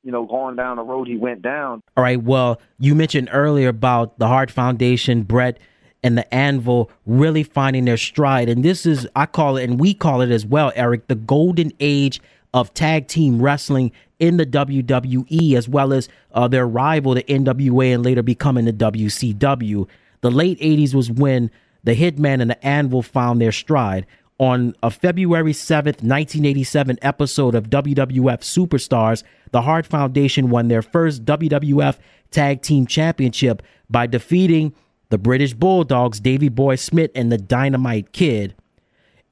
you know, going down the road he went down. All right. Well, you mentioned earlier about the Hart Foundation, Bret and the Anvil really finding their stride, and this is I call it, and we call it as well, Eric, the golden age of tag team wrestling in the WWE, as well as uh, their rival, the NWA, and later becoming the WCW. The late 80s was when the Hitman and the Anvil found their stride. On a February 7th, 1987 episode of WWF Superstars, the Hart Foundation won their first WWF Tag Team Championship by defeating the British Bulldogs, Davy Boy Smith, and the Dynamite Kid.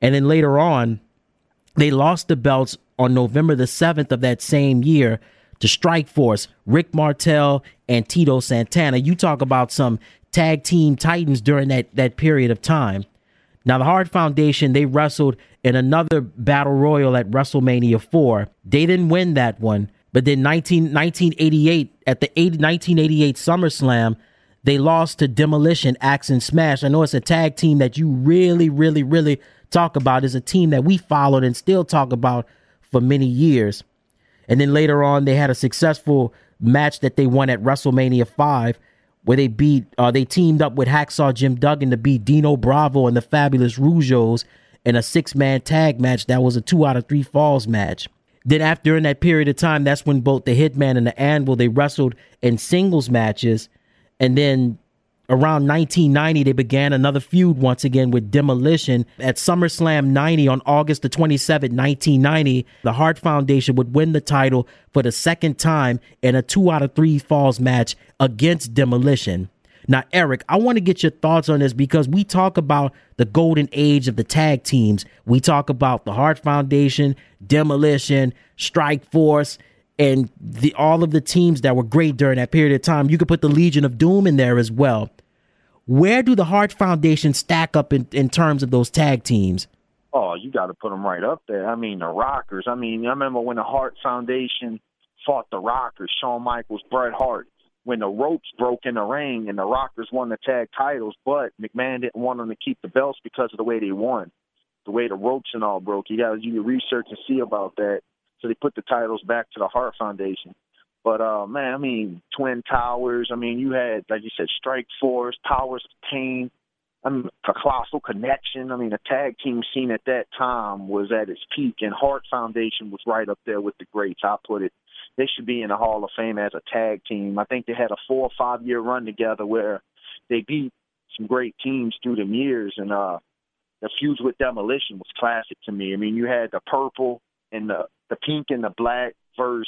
And then later on, they lost the belts on November the 7th of that same year to Strikeforce, Rick Martel, and Tito Santana. You talk about some tag team titans during that, that period of time. Now, the Hart Foundation, they wrestled in another battle royal at WrestleMania 4. They didn't win that one, but then 19, 1988, at the 80, 1988 SummerSlam, they lost to Demolition, Axe and Smash. I know it's a tag team that you really, really, really talk about. It's a team that we followed and still talk about for many years. And then later on, they had a successful match that they won at WrestleMania 5 where they beat, uh, they teamed up with Hacksaw Jim Duggan to beat Dino Bravo and the Fabulous Rougeaus in a six man tag match that was a two out of three falls match. Then after during that period of time, that's when both the Hitman and the Anvil they wrestled in singles matches, and then around 1990 they began another feud once again with Demolition at SummerSlam 90 on August the 27th, 1990. The Hart Foundation would win the title for the second time in a two out of three falls match against Demolition. Now, Eric, I want to get your thoughts on this because we talk about the golden age of the tag teams. We talk about the Hart Foundation, Demolition, Strike Force, and the all of the teams that were great during that period of time. You could put the Legion of Doom in there as well. Where do the Hart Foundation stack up in, in terms of those tag teams? Oh, you got to put them right up there. I mean, the Rockers. I mean, I remember when the Hart Foundation fought the Rockers, Shawn Michaels, Bret Hart when the ropes broke in the ring and the Rockers won the tag titles, but McMahon didn't want them to keep the belts because of the way they won, the way the ropes and all broke. You got to do your research and see about that. So they put the titles back to the Hart Foundation. But uh man, I mean, Twin Towers. I mean, you had like you said, Strike Force, Powers of Pain. I mean, a colossal connection. I mean, the tag team scene at that time was at its peak, and Hart Foundation was right up there with the greats. I put it they should be in the Hall of Fame as a tag team. I think they had a four or five year run together where they beat some great teams through the years, and uh, the feuds with Demolition was classic to me. I mean, you had the purple and the the pink and the black versus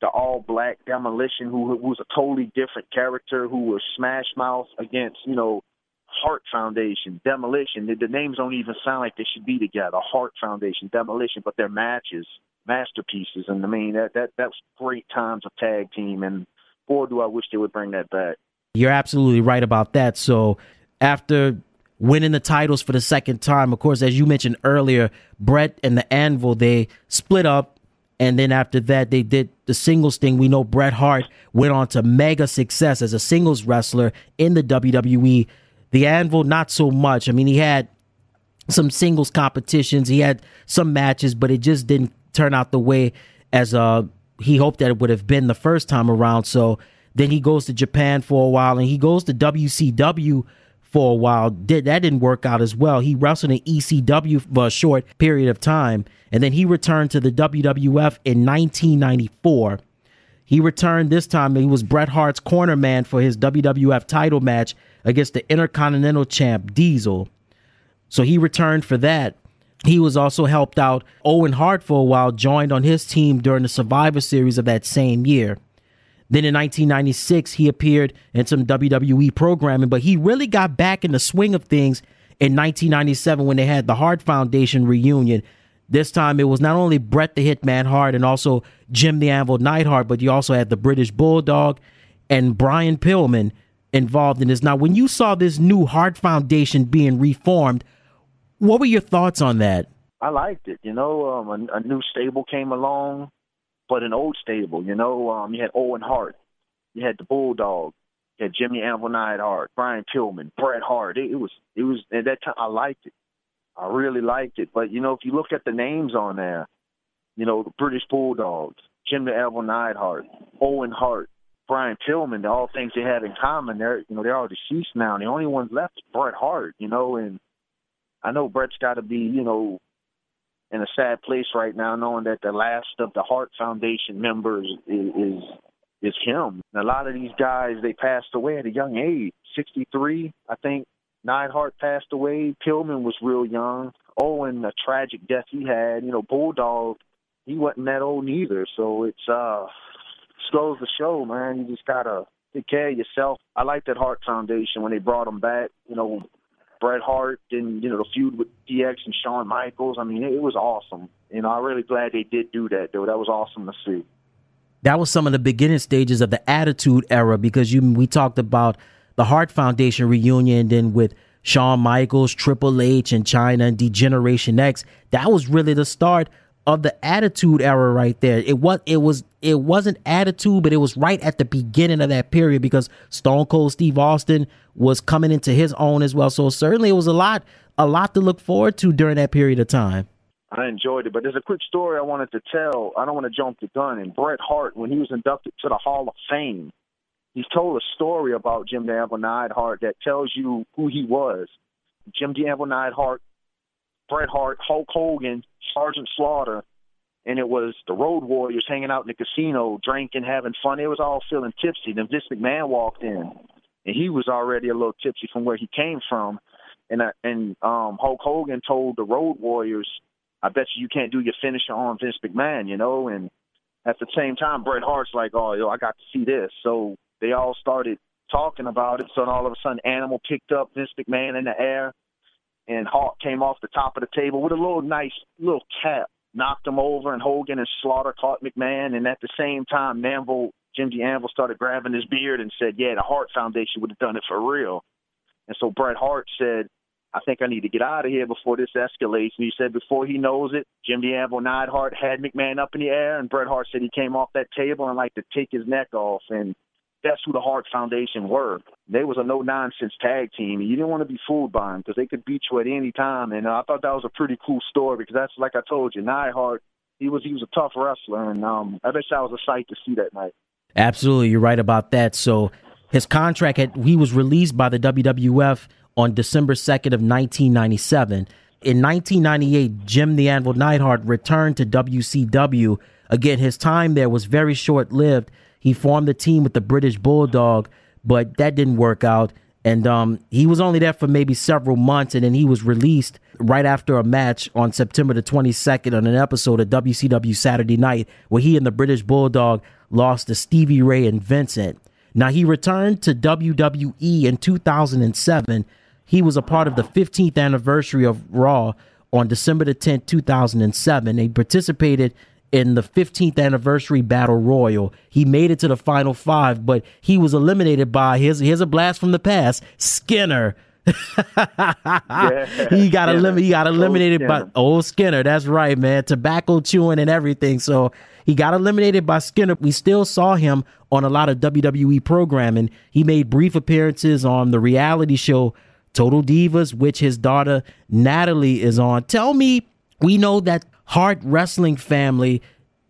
the all black Demolition, who, who was a totally different character, who was Smash Mouth against you know Hart Foundation, Demolition. The, the names don't even sound like they should be together. Hart Foundation, Demolition, but they're matches masterpieces. And I mean that that that was great times of tag team. And boy, do I wish they would bring that back. You're absolutely right about that. So after winning the titles for the second time, of course, as you mentioned earlier, Bret and the Anvil they split up. And then after that, they did the singles thing. We know Bret Hart went on to mega success as a singles wrestler in the WWE. The Anvil, not so much. I mean, he had some singles competitions, he had some matches, but it just didn't turn out the way as uh he hoped that it would have been the first time around. So then he goes to Japan for a while and he goes to WCW for a while. Did that didn't work out as well. He wrestled in ECW for a short period of time, and then he returned to the WWF in 1994. He returned this time. He was Bret Hart's corner man for his WWF title match against the Intercontinental Champ Diesel. So he returned for that. He was also helped out Owen Hart for a while, joined on his team during the Survivor Series of that same year. Then in 1996, he appeared in some WWE programming, but he really got back in the swing of things in 1997 when they had the Hart Foundation reunion. This time it was not only Bret the Hitman Hart and also Jim the Anvil Neidhart, but you also had the British Bulldog and Brian Pillman involved in this. Now, when you saw this new Hart Foundation being reformed, what were your thoughts on that? I liked it. You know, um, a, a new stable came along, but an old stable. You know, um, you had Owen Hart, you had the Bulldog, you had Jimmy Anvil Neidhart, Brian Pillman, Bret Hart. It, it was, it was at that time. I liked it. I really liked it. But you know, if you look at the names on there, you know, the British Bulldogs, Jimmy Anvil Neidhart, Owen Hart, Brian Pillman, all things they had in common. They're, you know, they're all deceased now. And the only ones left is Bret Hart. You know, and I know Bret's got to be, you know, in a sad place right now, knowing that the last of the Hart Foundation members is is, is him. And a lot of these guys they passed away at a young age, 63, I think. Neidhart passed away. Pillman was real young. Owen, a tragic death he had. You know, Bulldog, he wasn't that old neither. So it's uh slows the show, man. You just gotta take care of yourself. I like that Hart Foundation when they brought him back. You know, Bret Hart and you know the feud with DX and Shawn Michaels. I mean, it, was awesome. You know, I'm really glad they did do that, though. That was awesome to see. that was some of the beginning stages of the Attitude Era because you we talked about the Hart Foundation reunion, then with Shawn Michaels, Triple H, and Chyna and D-Generation X. That was really the start of the Attitude Era right there. It was it was it wasn't Attitude, but it was right at the beginning of that period because Stone Cold Steve Austin was coming into his own as well. So certainly it was a lot a lot to look forward to during that period of time. I enjoyed it. But there's a quick story I wanted to tell. I don't want to jump the gun. And Bret Hart, when he was inducted to the Hall of Fame, he's told a story about Jim Anvil Neidhart that tells you who he was. Jim Anvil Neidhart, Bret Hart, Hulk Hogan, Sergeant Slaughter, and it was the Road Warriors hanging out in the casino, drinking, having fun. It was all feeling tipsy. Then Vince McMahon walked in, and he was already a little tipsy from where he came from. And uh, and um, Hulk Hogan told the Road Warriors I bet you you can't do your finisher on Vince McMahon, you know. And at the same time, Bret Hart's like, oh, yo, I got to see this. So they all started talking about it. So all of a sudden, Animal picked up Vince McMahon in the air, and Hart came off the top of the table with a little nice little cap, knocked him over, and Hogan and Slaughter caught McMahon. And at the same time, Anvil, Jim D. Anvil started grabbing his beard and said, yeah, the Hart Foundation would have done it for real. And so Bret Hart said, I think I need to get out of here before this escalates. And he said before he knows it, Jim the Anvil Neidhart had McMahon up in the air, and Bret Hart said he came off that table and like to take his neck off. And that's who the Hart Foundation were. They was a no nonsense tag team. and You didn't want to be fooled by them because they could beat you at any time. And uh, I thought that was a pretty cool story because that's like I told you, Neidhart. He was he was a tough wrestler, and um, I bet that was a sight to see that night. Absolutely, you're right about that. So his contract had he was released by the WWF on December 2nd of 1997. In 1998, Jim the Anvil Neidhart returned to WCW. Again, his time there was very short lived. He formed a team with the British Bulldog, but that didn't work out. And um, he was only there for maybe several months, and then he was released right after a match on September the 22nd on an episode of WCW Saturday Night, where he and the British Bulldog lost to Stevie Ray and Vincent. Now, he returned to WWE in 2007 he was a part of the 15th anniversary of Raw on December the 10th, 2007. He participated in the 15th anniversary battle royal. He made it to the final five, but he was eliminated by his here's a blast from the past, Skinner. yeah, he got eliminated. He got eliminated by old Skinner. That's right, man. Tobacco chewing and everything. So he got eliminated by Skinner. We still saw him on a lot of WWE programming. He made brief appearances on the reality show Total Divas, which his daughter Natalie is on. Tell me, we know that Hart Wrestling family,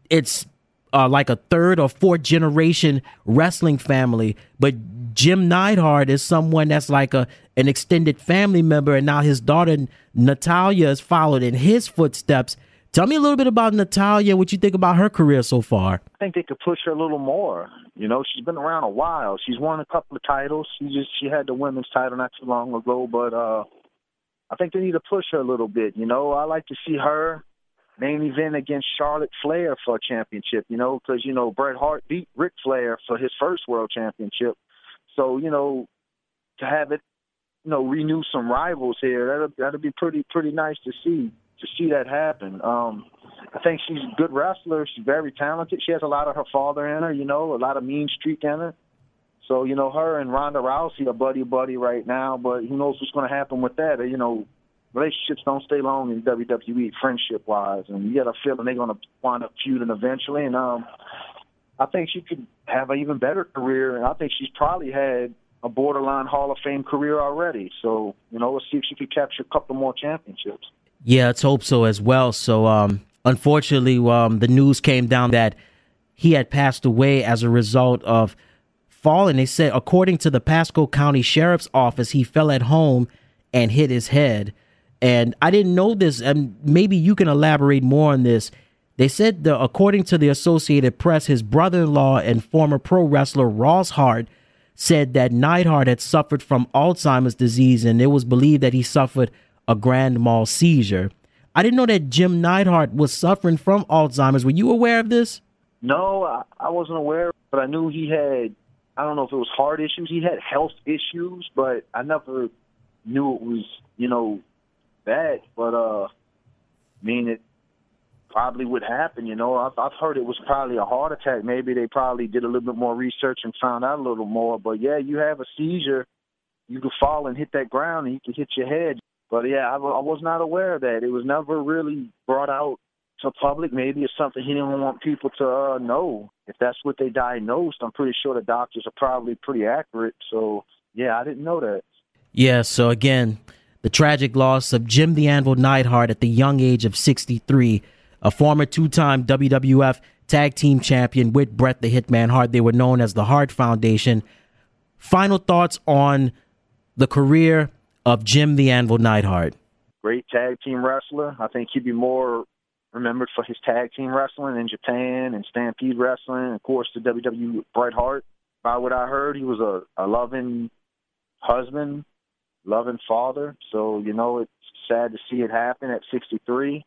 it's uh, like a third or fourth generation wrestling family, but Jim Neidhart is someone that's like a an extended family member, and now his daughter Natalya has followed in his footsteps. Tell me a little bit about Natalya. What you think about her career so far? I think they could push her a little more. You know, she's been around a while. She's won a couple of titles. She just she had the women's title not too long ago, but uh I think they need to push her a little bit. You know, I like to see her main event against Charlotte Flair for a championship. You know, because you know Bret Hart beat Ric Flair for his first world championship. So you know, to have it, you know, renew some rivals here, that'll that'll be pretty pretty nice to see to see that happen. Um, I think she's a good wrestler. She's very talented. She has a lot of her father in her, you know, a lot of mean streak in her. So, you know, her and Ronda Rousey are buddy buddy right now, but who knows what's going to happen with that? You know, relationships don't stay long in WWE, friendship wise, and you got a feeling they're to wind up feuding eventually. And um, I think she could have an even better career, and I think she's probably had a borderline Hall of Fame career already. So, you know, let's see if she could capture a couple more championships. Yeah, let's hope so as well. So, um, unfortunately, um, the news came down that he had passed away as a result of falling. They said, according to the Pasco County Sheriff's Office, he fell at home and hit his head. And I didn't know this, and maybe you can elaborate more on this. They said, the, according to the Associated Press, his brother in law and former pro wrestler Ross Hart said that Neidhart had suffered from Alzheimer's disease, and it was believed that he suffered a grand mal seizure. I didn't know that Jim Neidhart was suffering from Alzheimer's. Were you aware of this? No, I, I wasn't aware, but I knew he had. I don't know if it was heart issues. He had health issues, but I never knew it was, you know, bad. But uh, I mean, it probably would happen. You know, I've, I've heard it was probably a heart attack. Maybe they probably did a little bit more research and found out a little more. But yeah, you have a seizure, you could fall and hit that ground, and you can hit your head. But yeah, I, I was not aware of that. It was never really brought out to public. Maybe it's something he didn't want people to uh, know. If that's what they diagnosed, I'm pretty sure the doctors are probably pretty accurate. So yeah, I didn't know that. Yeah. So again, the tragic loss of Jim the Anvil Neidhart at the young age of 63 a former two time WWF Tag Team Champion with Bret the Hitman Hart. They were known as the Hart Foundation. Final thoughts on the career of Jim the Anvil Neidhart. Great tag team wrestler. I think he'd be more remembered for his tag team wrestling in Japan and Stampede Wrestling, of course the WWE Bret Hart. By what I heard, he was a, a loving husband, loving father. So you know, it's sad to see it happen at 63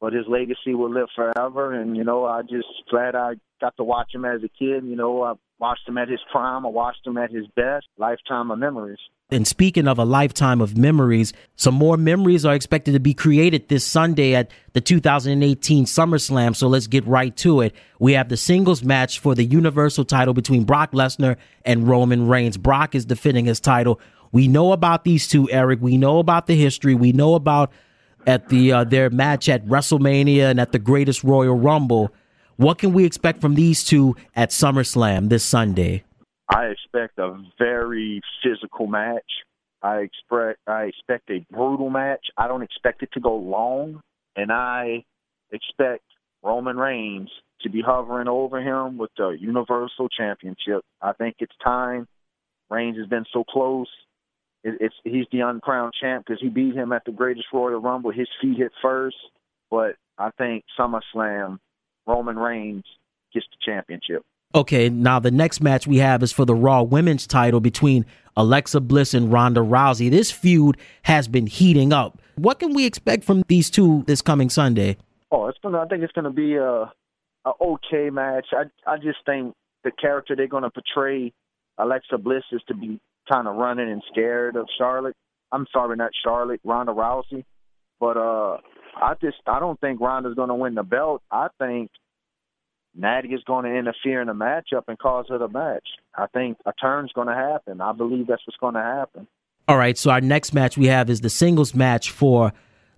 but his legacy will live forever. And you know, I just glad I got to watch him as a kid. You know, I watched him at his prime. I watched him at his best. Lifetime of memories. And speaking of a lifetime of memories, some more memories are expected to be created this Sunday at the 2018 SummerSlam. So let's get right to it. We have the singles match for the Universal title between Brock Lesnar and Roman Reigns. Brock is defending his title. We know about these two, Eric. We know about the history. We know about at the uh, their match at WrestleMania and at the Greatest Royal Rumble. What can we expect from these two at SummerSlam this Sunday? I expect a very physical match. I expect I expect a brutal match. I don't expect it to go long, and I expect Roman Reigns to be hovering over him with the Universal Championship. I think it's time. Reigns has been so close it's he's the uncrowned champ because he beat him at the Greatest Royal Rumble. His feet hit first, but I think SummerSlam, Roman Reigns gets the championship. Okay, now the next match we have is for the Raw Women's title between Alexa Bliss and Ronda Rousey. This feud has been heating up. What can we expect from these two this coming Sunday? Oh, it's gonna. I think it's gonna be a, a okay match. I I just think the character they're gonna portray Alexa Bliss is to be kind of running and scared of Charlotte. I'm sorry, not Charlotte, Ronda Rousey. But uh I just I don't think Ronda's going to win the belt. I think Natty is going to interfere in the matchup and cause her the match. I think a turn's going to happen. I believe that's what's going to happen. All right, so our next match we have is the singles match for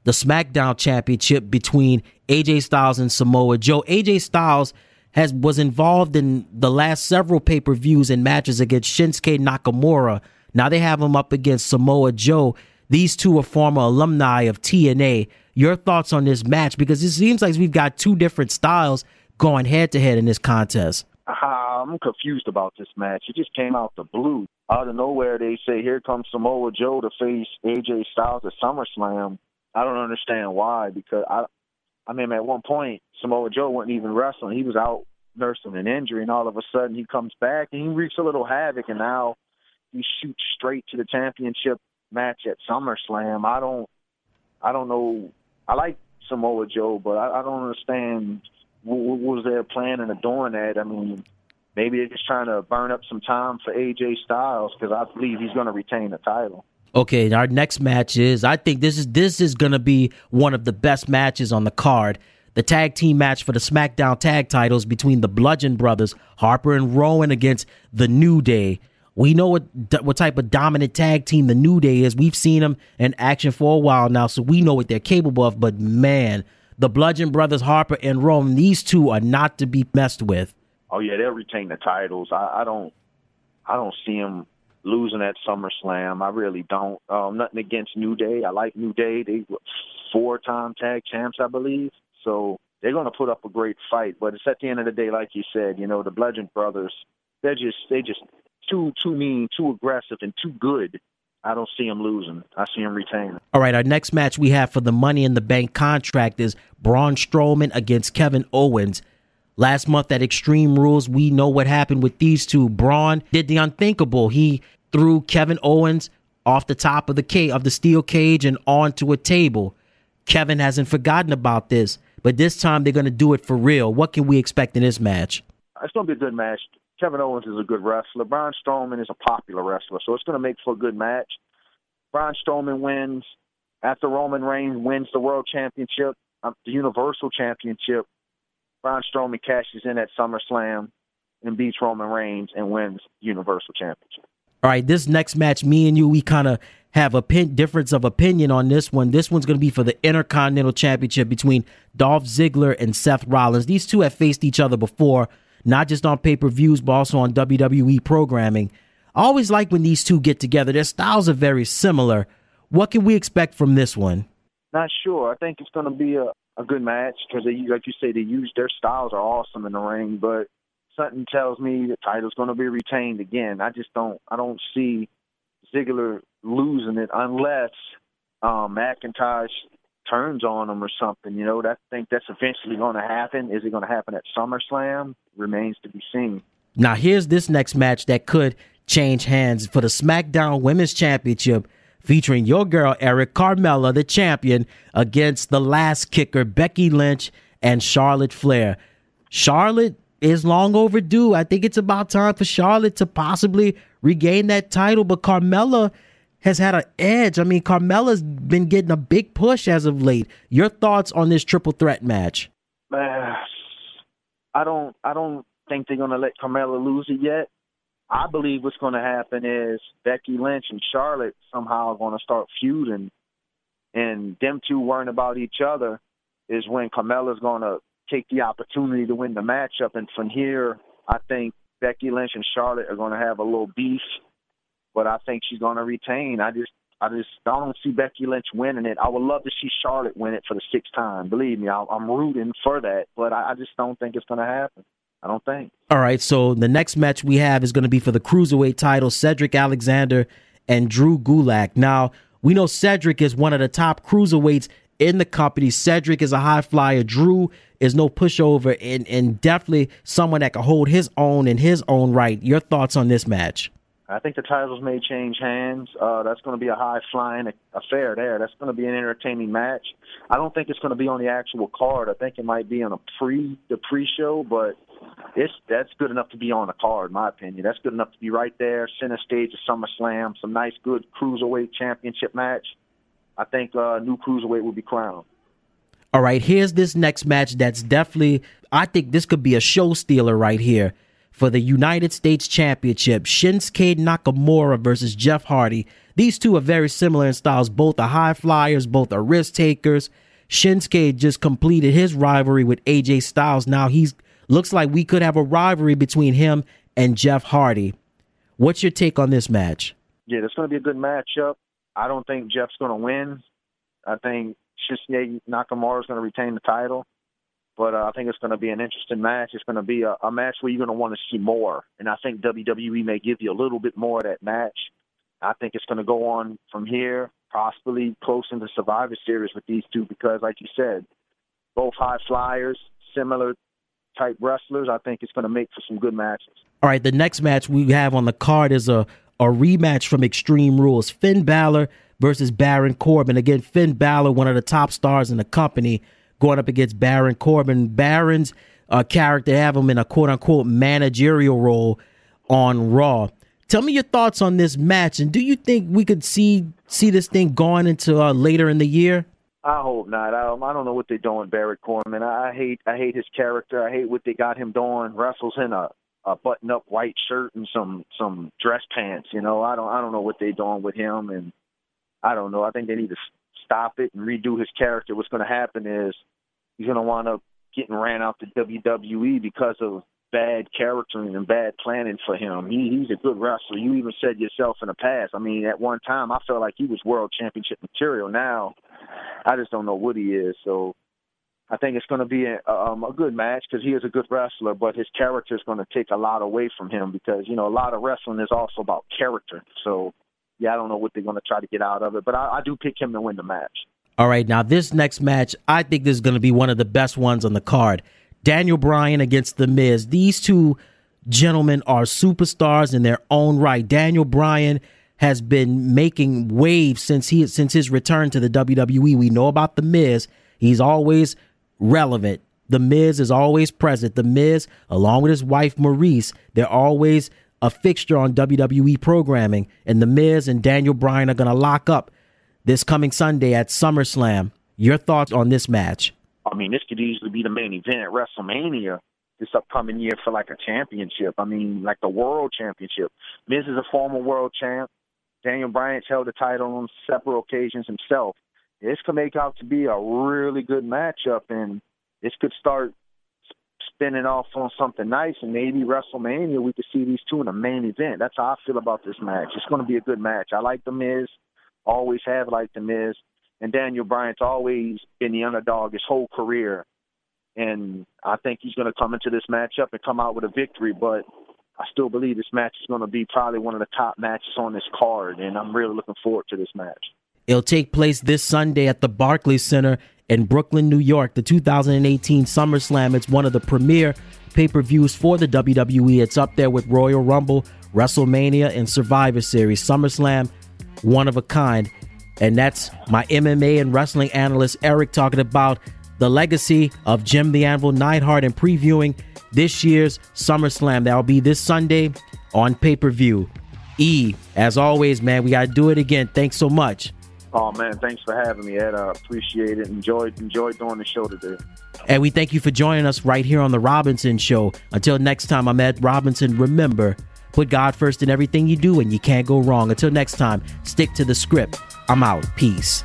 the SmackDown Championship between AJ Styles and Samoa Joe. AJ Styles has was involved in the last several pay per views and matches against Shinsuke Nakamura. Now they have him up against Samoa Joe. These two are former alumni of TNA. Your thoughts on this match? Because it seems like we've got two different styles going head to head in this contest. Uh, I'm confused about this match. It just came out the blue. Out of nowhere, they say, here comes Samoa Joe to face AJ Styles at SummerSlam. I don't understand why, because I, I mean, at one point, Samoa Joe wasn't even wrestling. He was out nursing an injury, and all of a sudden he comes back and he wreaks a little havoc, and now he shoots straight to the championship match at SummerSlam. I don't, I don't know. I like Samoa Joe, but I, I don't understand what, what was their plan in doing that. I mean, maybe they're just trying to burn up some time for AJ Styles because I believe he's going to retain the title. Okay, our next match is I think this is this is to be one of the best matches on the card. The tag team match for the SmackDown tag titles between the Bludgeon Brothers, Harper and Rowan against the New Day. We know what what type of dominant tag team the New Day is. We've seen them in action for a while now, so we know what they're capable of. But man, the Bludgeon Brothers, Harper and Rowan, these two are not to be messed with. Oh yeah, they'll retain the titles. I, I don't, I don't see them losing at SummerSlam. I really don't. Um, nothing against New Day. I like New Day. They were four-time tag champs, I believe. So they're going to put up a great fight. But it's at the end of the day, like you said, you know, the Bludgeon Brothers, they're just they just too too mean, too aggressive, and too good. I don't see them losing. I see them retaining. All right, our next match we have for the Money in the Bank contract is Braun Strowman against Kevin Owens. Last month at Extreme Rules, we know what happened with these two. Braun did the unthinkable. He threw Kevin Owens off the top of the cage of the steel cage and onto a table. Kevin hasn't forgotten about this, but this time they're going to do it for real. What can we expect in this match? It's going to be a good match. Kevin Owens is a good wrestler. Braun Strowman is a popular wrestler, so it's going to make for a good match. Braun Strowman wins after Roman Reigns wins the World Championship. uh, the Universal Championship. Braun Strowman cashes in at SummerSlam and beats Roman Reigns and wins Universal Championship. All right, this next match, me and you, we kind of have a pin- difference of opinion on this one. This one's going to be for the Intercontinental Championship between Dolph Ziggler and Seth Rollins. These two have faced each other before, not just on pay per views, but also on WWE programming. I always like when these two get together. Their styles are very similar. What can we expect from this one? Not sure. I think it's going to be a, a good match because, they, like you say, they use their styles are awesome in the ring. But something tells me the title's going to be retained again. I just don't. I don't see Ziggler losing it unless um, McIntosh turns on him or something. You know, that I think that's eventually going to happen. Is it going to happen at SummerSlam? Remains to be seen. Now, here's this next match that could change hands for the SmackDown Women's Championship, featuring your girl Eric Carmella, the champion, against the Lass Kicker Becky Lynch and Charlotte Flair. Charlotte is long overdue. I think it's about time for Charlotte to possibly regain that title, but Carmella has had an edge. I mean, Carmella's been getting a big push as of late. Your thoughts on this triple threat match? Uh, I don't. I don't think they're to let Carmella lose it yet. I believe what's going to happen is Becky Lynch and Charlotte somehow are going to start feuding, and them two worrying about each other is when Carmella's going to take the opportunity to win the matchup. And from here, I think Becky Lynch and Charlotte are going to have a little beef, but I think she's going to retain. I just, I just, I don't see Becky Lynch winning it. I would love to see Charlotte win it for the sixth time. Believe me, I, I'm rooting for that, but I, I just don't think it's going to happen. I don't think. All right, so the next match we have is going to be for the cruiserweight title: Cedric Alexander and Drew Gulak. Now we know Cedric is one of the top cruiserweights in the company. Cedric is a high flyer. Drew is no pushover and, and definitely someone that can hold his own in his own right. Your thoughts on this match? I think the titles may change hands. Uh, that's going to be a high flying affair there. That's going to be an entertaining match. I don't think it's going to be on the actual card. I think it might be on a pre the pre show, but it's that's good enough to be on the card, in my opinion. That's good enough to be right there, center stage of SummerSlam, some nice, good cruiserweight championship match. I think uh, new cruiserweight will be crowned. All right, here's this next match that's definitely, I think this could be a show stealer right here for the United States Championship. Shinsuke Nakamura versus Jeff Hardy. These two are very similar in styles. Both are high flyers, both are risk takers. Shinsuke just completed his rivalry with AJ Styles. Now he's looks like we could have a rivalry between him and Jeff Hardy. What's your take on this match? Yeah, it's going to be a good matchup. I don't think Jeff's going to win. I think Shinsuke Nakamura is going to retain the title. But uh, I think it's going to be an interesting match. It's going to be a, a match where you're going to want to see more. And I think WWE may give you a little bit more of that match. I think it's going to go on from here, possibly close into the Survivor Series with these two because, like you said, both high flyers, similar type wrestlers. I think it's going to make for some good matches. All right, the next match we have on the card is a, a rematch from Extreme Rules. Finn Balor versus Baron Corbin. Again, Finn Balor, one of the top stars in the company, going up against Baron Corbin. Baron's uh, character have him in a quote unquote managerial role on Raw. Tell me your thoughts on this match, and do you think we could see see this thing going into uh, later in the year? I hope not. I, I don't know what they're doing, Corbin. I, I hate I hate his character. I hate what they got him doing. Wrestles in a a button up white shirt and some some dress pants. You know, I don't I don't know what they're doing with him, and I don't know. I think they need to stop it and redo his character. What's going to happen is he's going to wind up getting ran out to WWE because of bad charactering and bad planning for him. He he's a good wrestler. You even said yourself in the past. I mean, at one time I felt like he was world championship material. Now I just don't know what he is. So I think it's going to be a, um, a good match because he is a good wrestler, but his character is going to take a lot away from him because you know a lot of wrestling is also about character. So yeah, I don't know what they're going to try to get out of it, but I, I do pick him to win the match. All right, now this next match, I think this is going to be one of the best ones on the card. Daniel Bryan against The Miz. These two gentlemen are superstars in their own right. Daniel Bryan has been making waves since he since his return to the WWE. We know about The Miz. He's always relevant. The Miz is always present. The Miz, along with his wife Maryse, they're always a fixture on WWE programming, and The Miz and Daniel Bryan are going to lock up this coming Sunday at SummerSlam. Your thoughts on this match? I mean, this could easily be the main event at WrestleMania this upcoming year for like a championship. I mean, like the world championship. Miz is a former world champ. Daniel Bryan's held the title on several occasions himself. This could make out to be a really good matchup, and this could start spinning off on something nice, and maybe WrestleMania we could see these two in a main event. That's how I feel about this match. It's going to be a good match. I like The Miz, always have liked The Miz, and Daniel Bryan's always been the underdog his whole career, and I think he's going to come into this matchup and come out with a victory. But I still believe this match is going to be probably one of the top matches on this card, and I'm really looking forward to this match. It'll take place this Sunday at the Barclays Center in Brooklyn, New York. The 2018 SummerSlam. It's one of the premier pay per views for the WWE. It's up there with Royal Rumble, WrestleMania, and Survivor Series. SummerSlam, one of a kind. And that's my MMA and wrestling analyst, Eric, talking about the legacy of Jim the Anvil Neidhart and previewing this year's SummerSlam. That'll be this Sunday on pay per view. E, as always, man, we got to do it again. Thanks so much. Oh man, thanks for having me, Ed. I appreciate it. Enjoyed enjoyed doing the show today. And we thank you for joining us right here on the Robinson Show. Until next time, I'm Ed Robinson. Remember, put God first in everything you do, and you can't go wrong. Until next time, stick to the script. I'm out. Peace.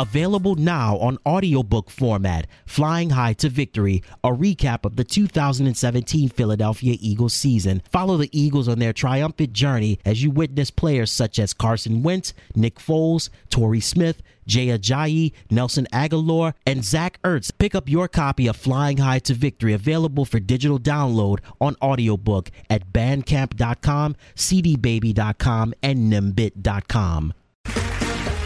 Available now on audiobook format, Flying High to Victory, a recap of the 2017 Philadelphia Eagles season. Follow the Eagles on their triumphant journey as you witness players such as Carson Wentz, Nick Foles, Torrey Smith, Jay Ajayi, Nelson Agholor, and Zach Ertz. Pick up your copy of Flying High to Victory, available for digital download on audiobook at bandcamp.com, cdbaby.com, and nimbit.com.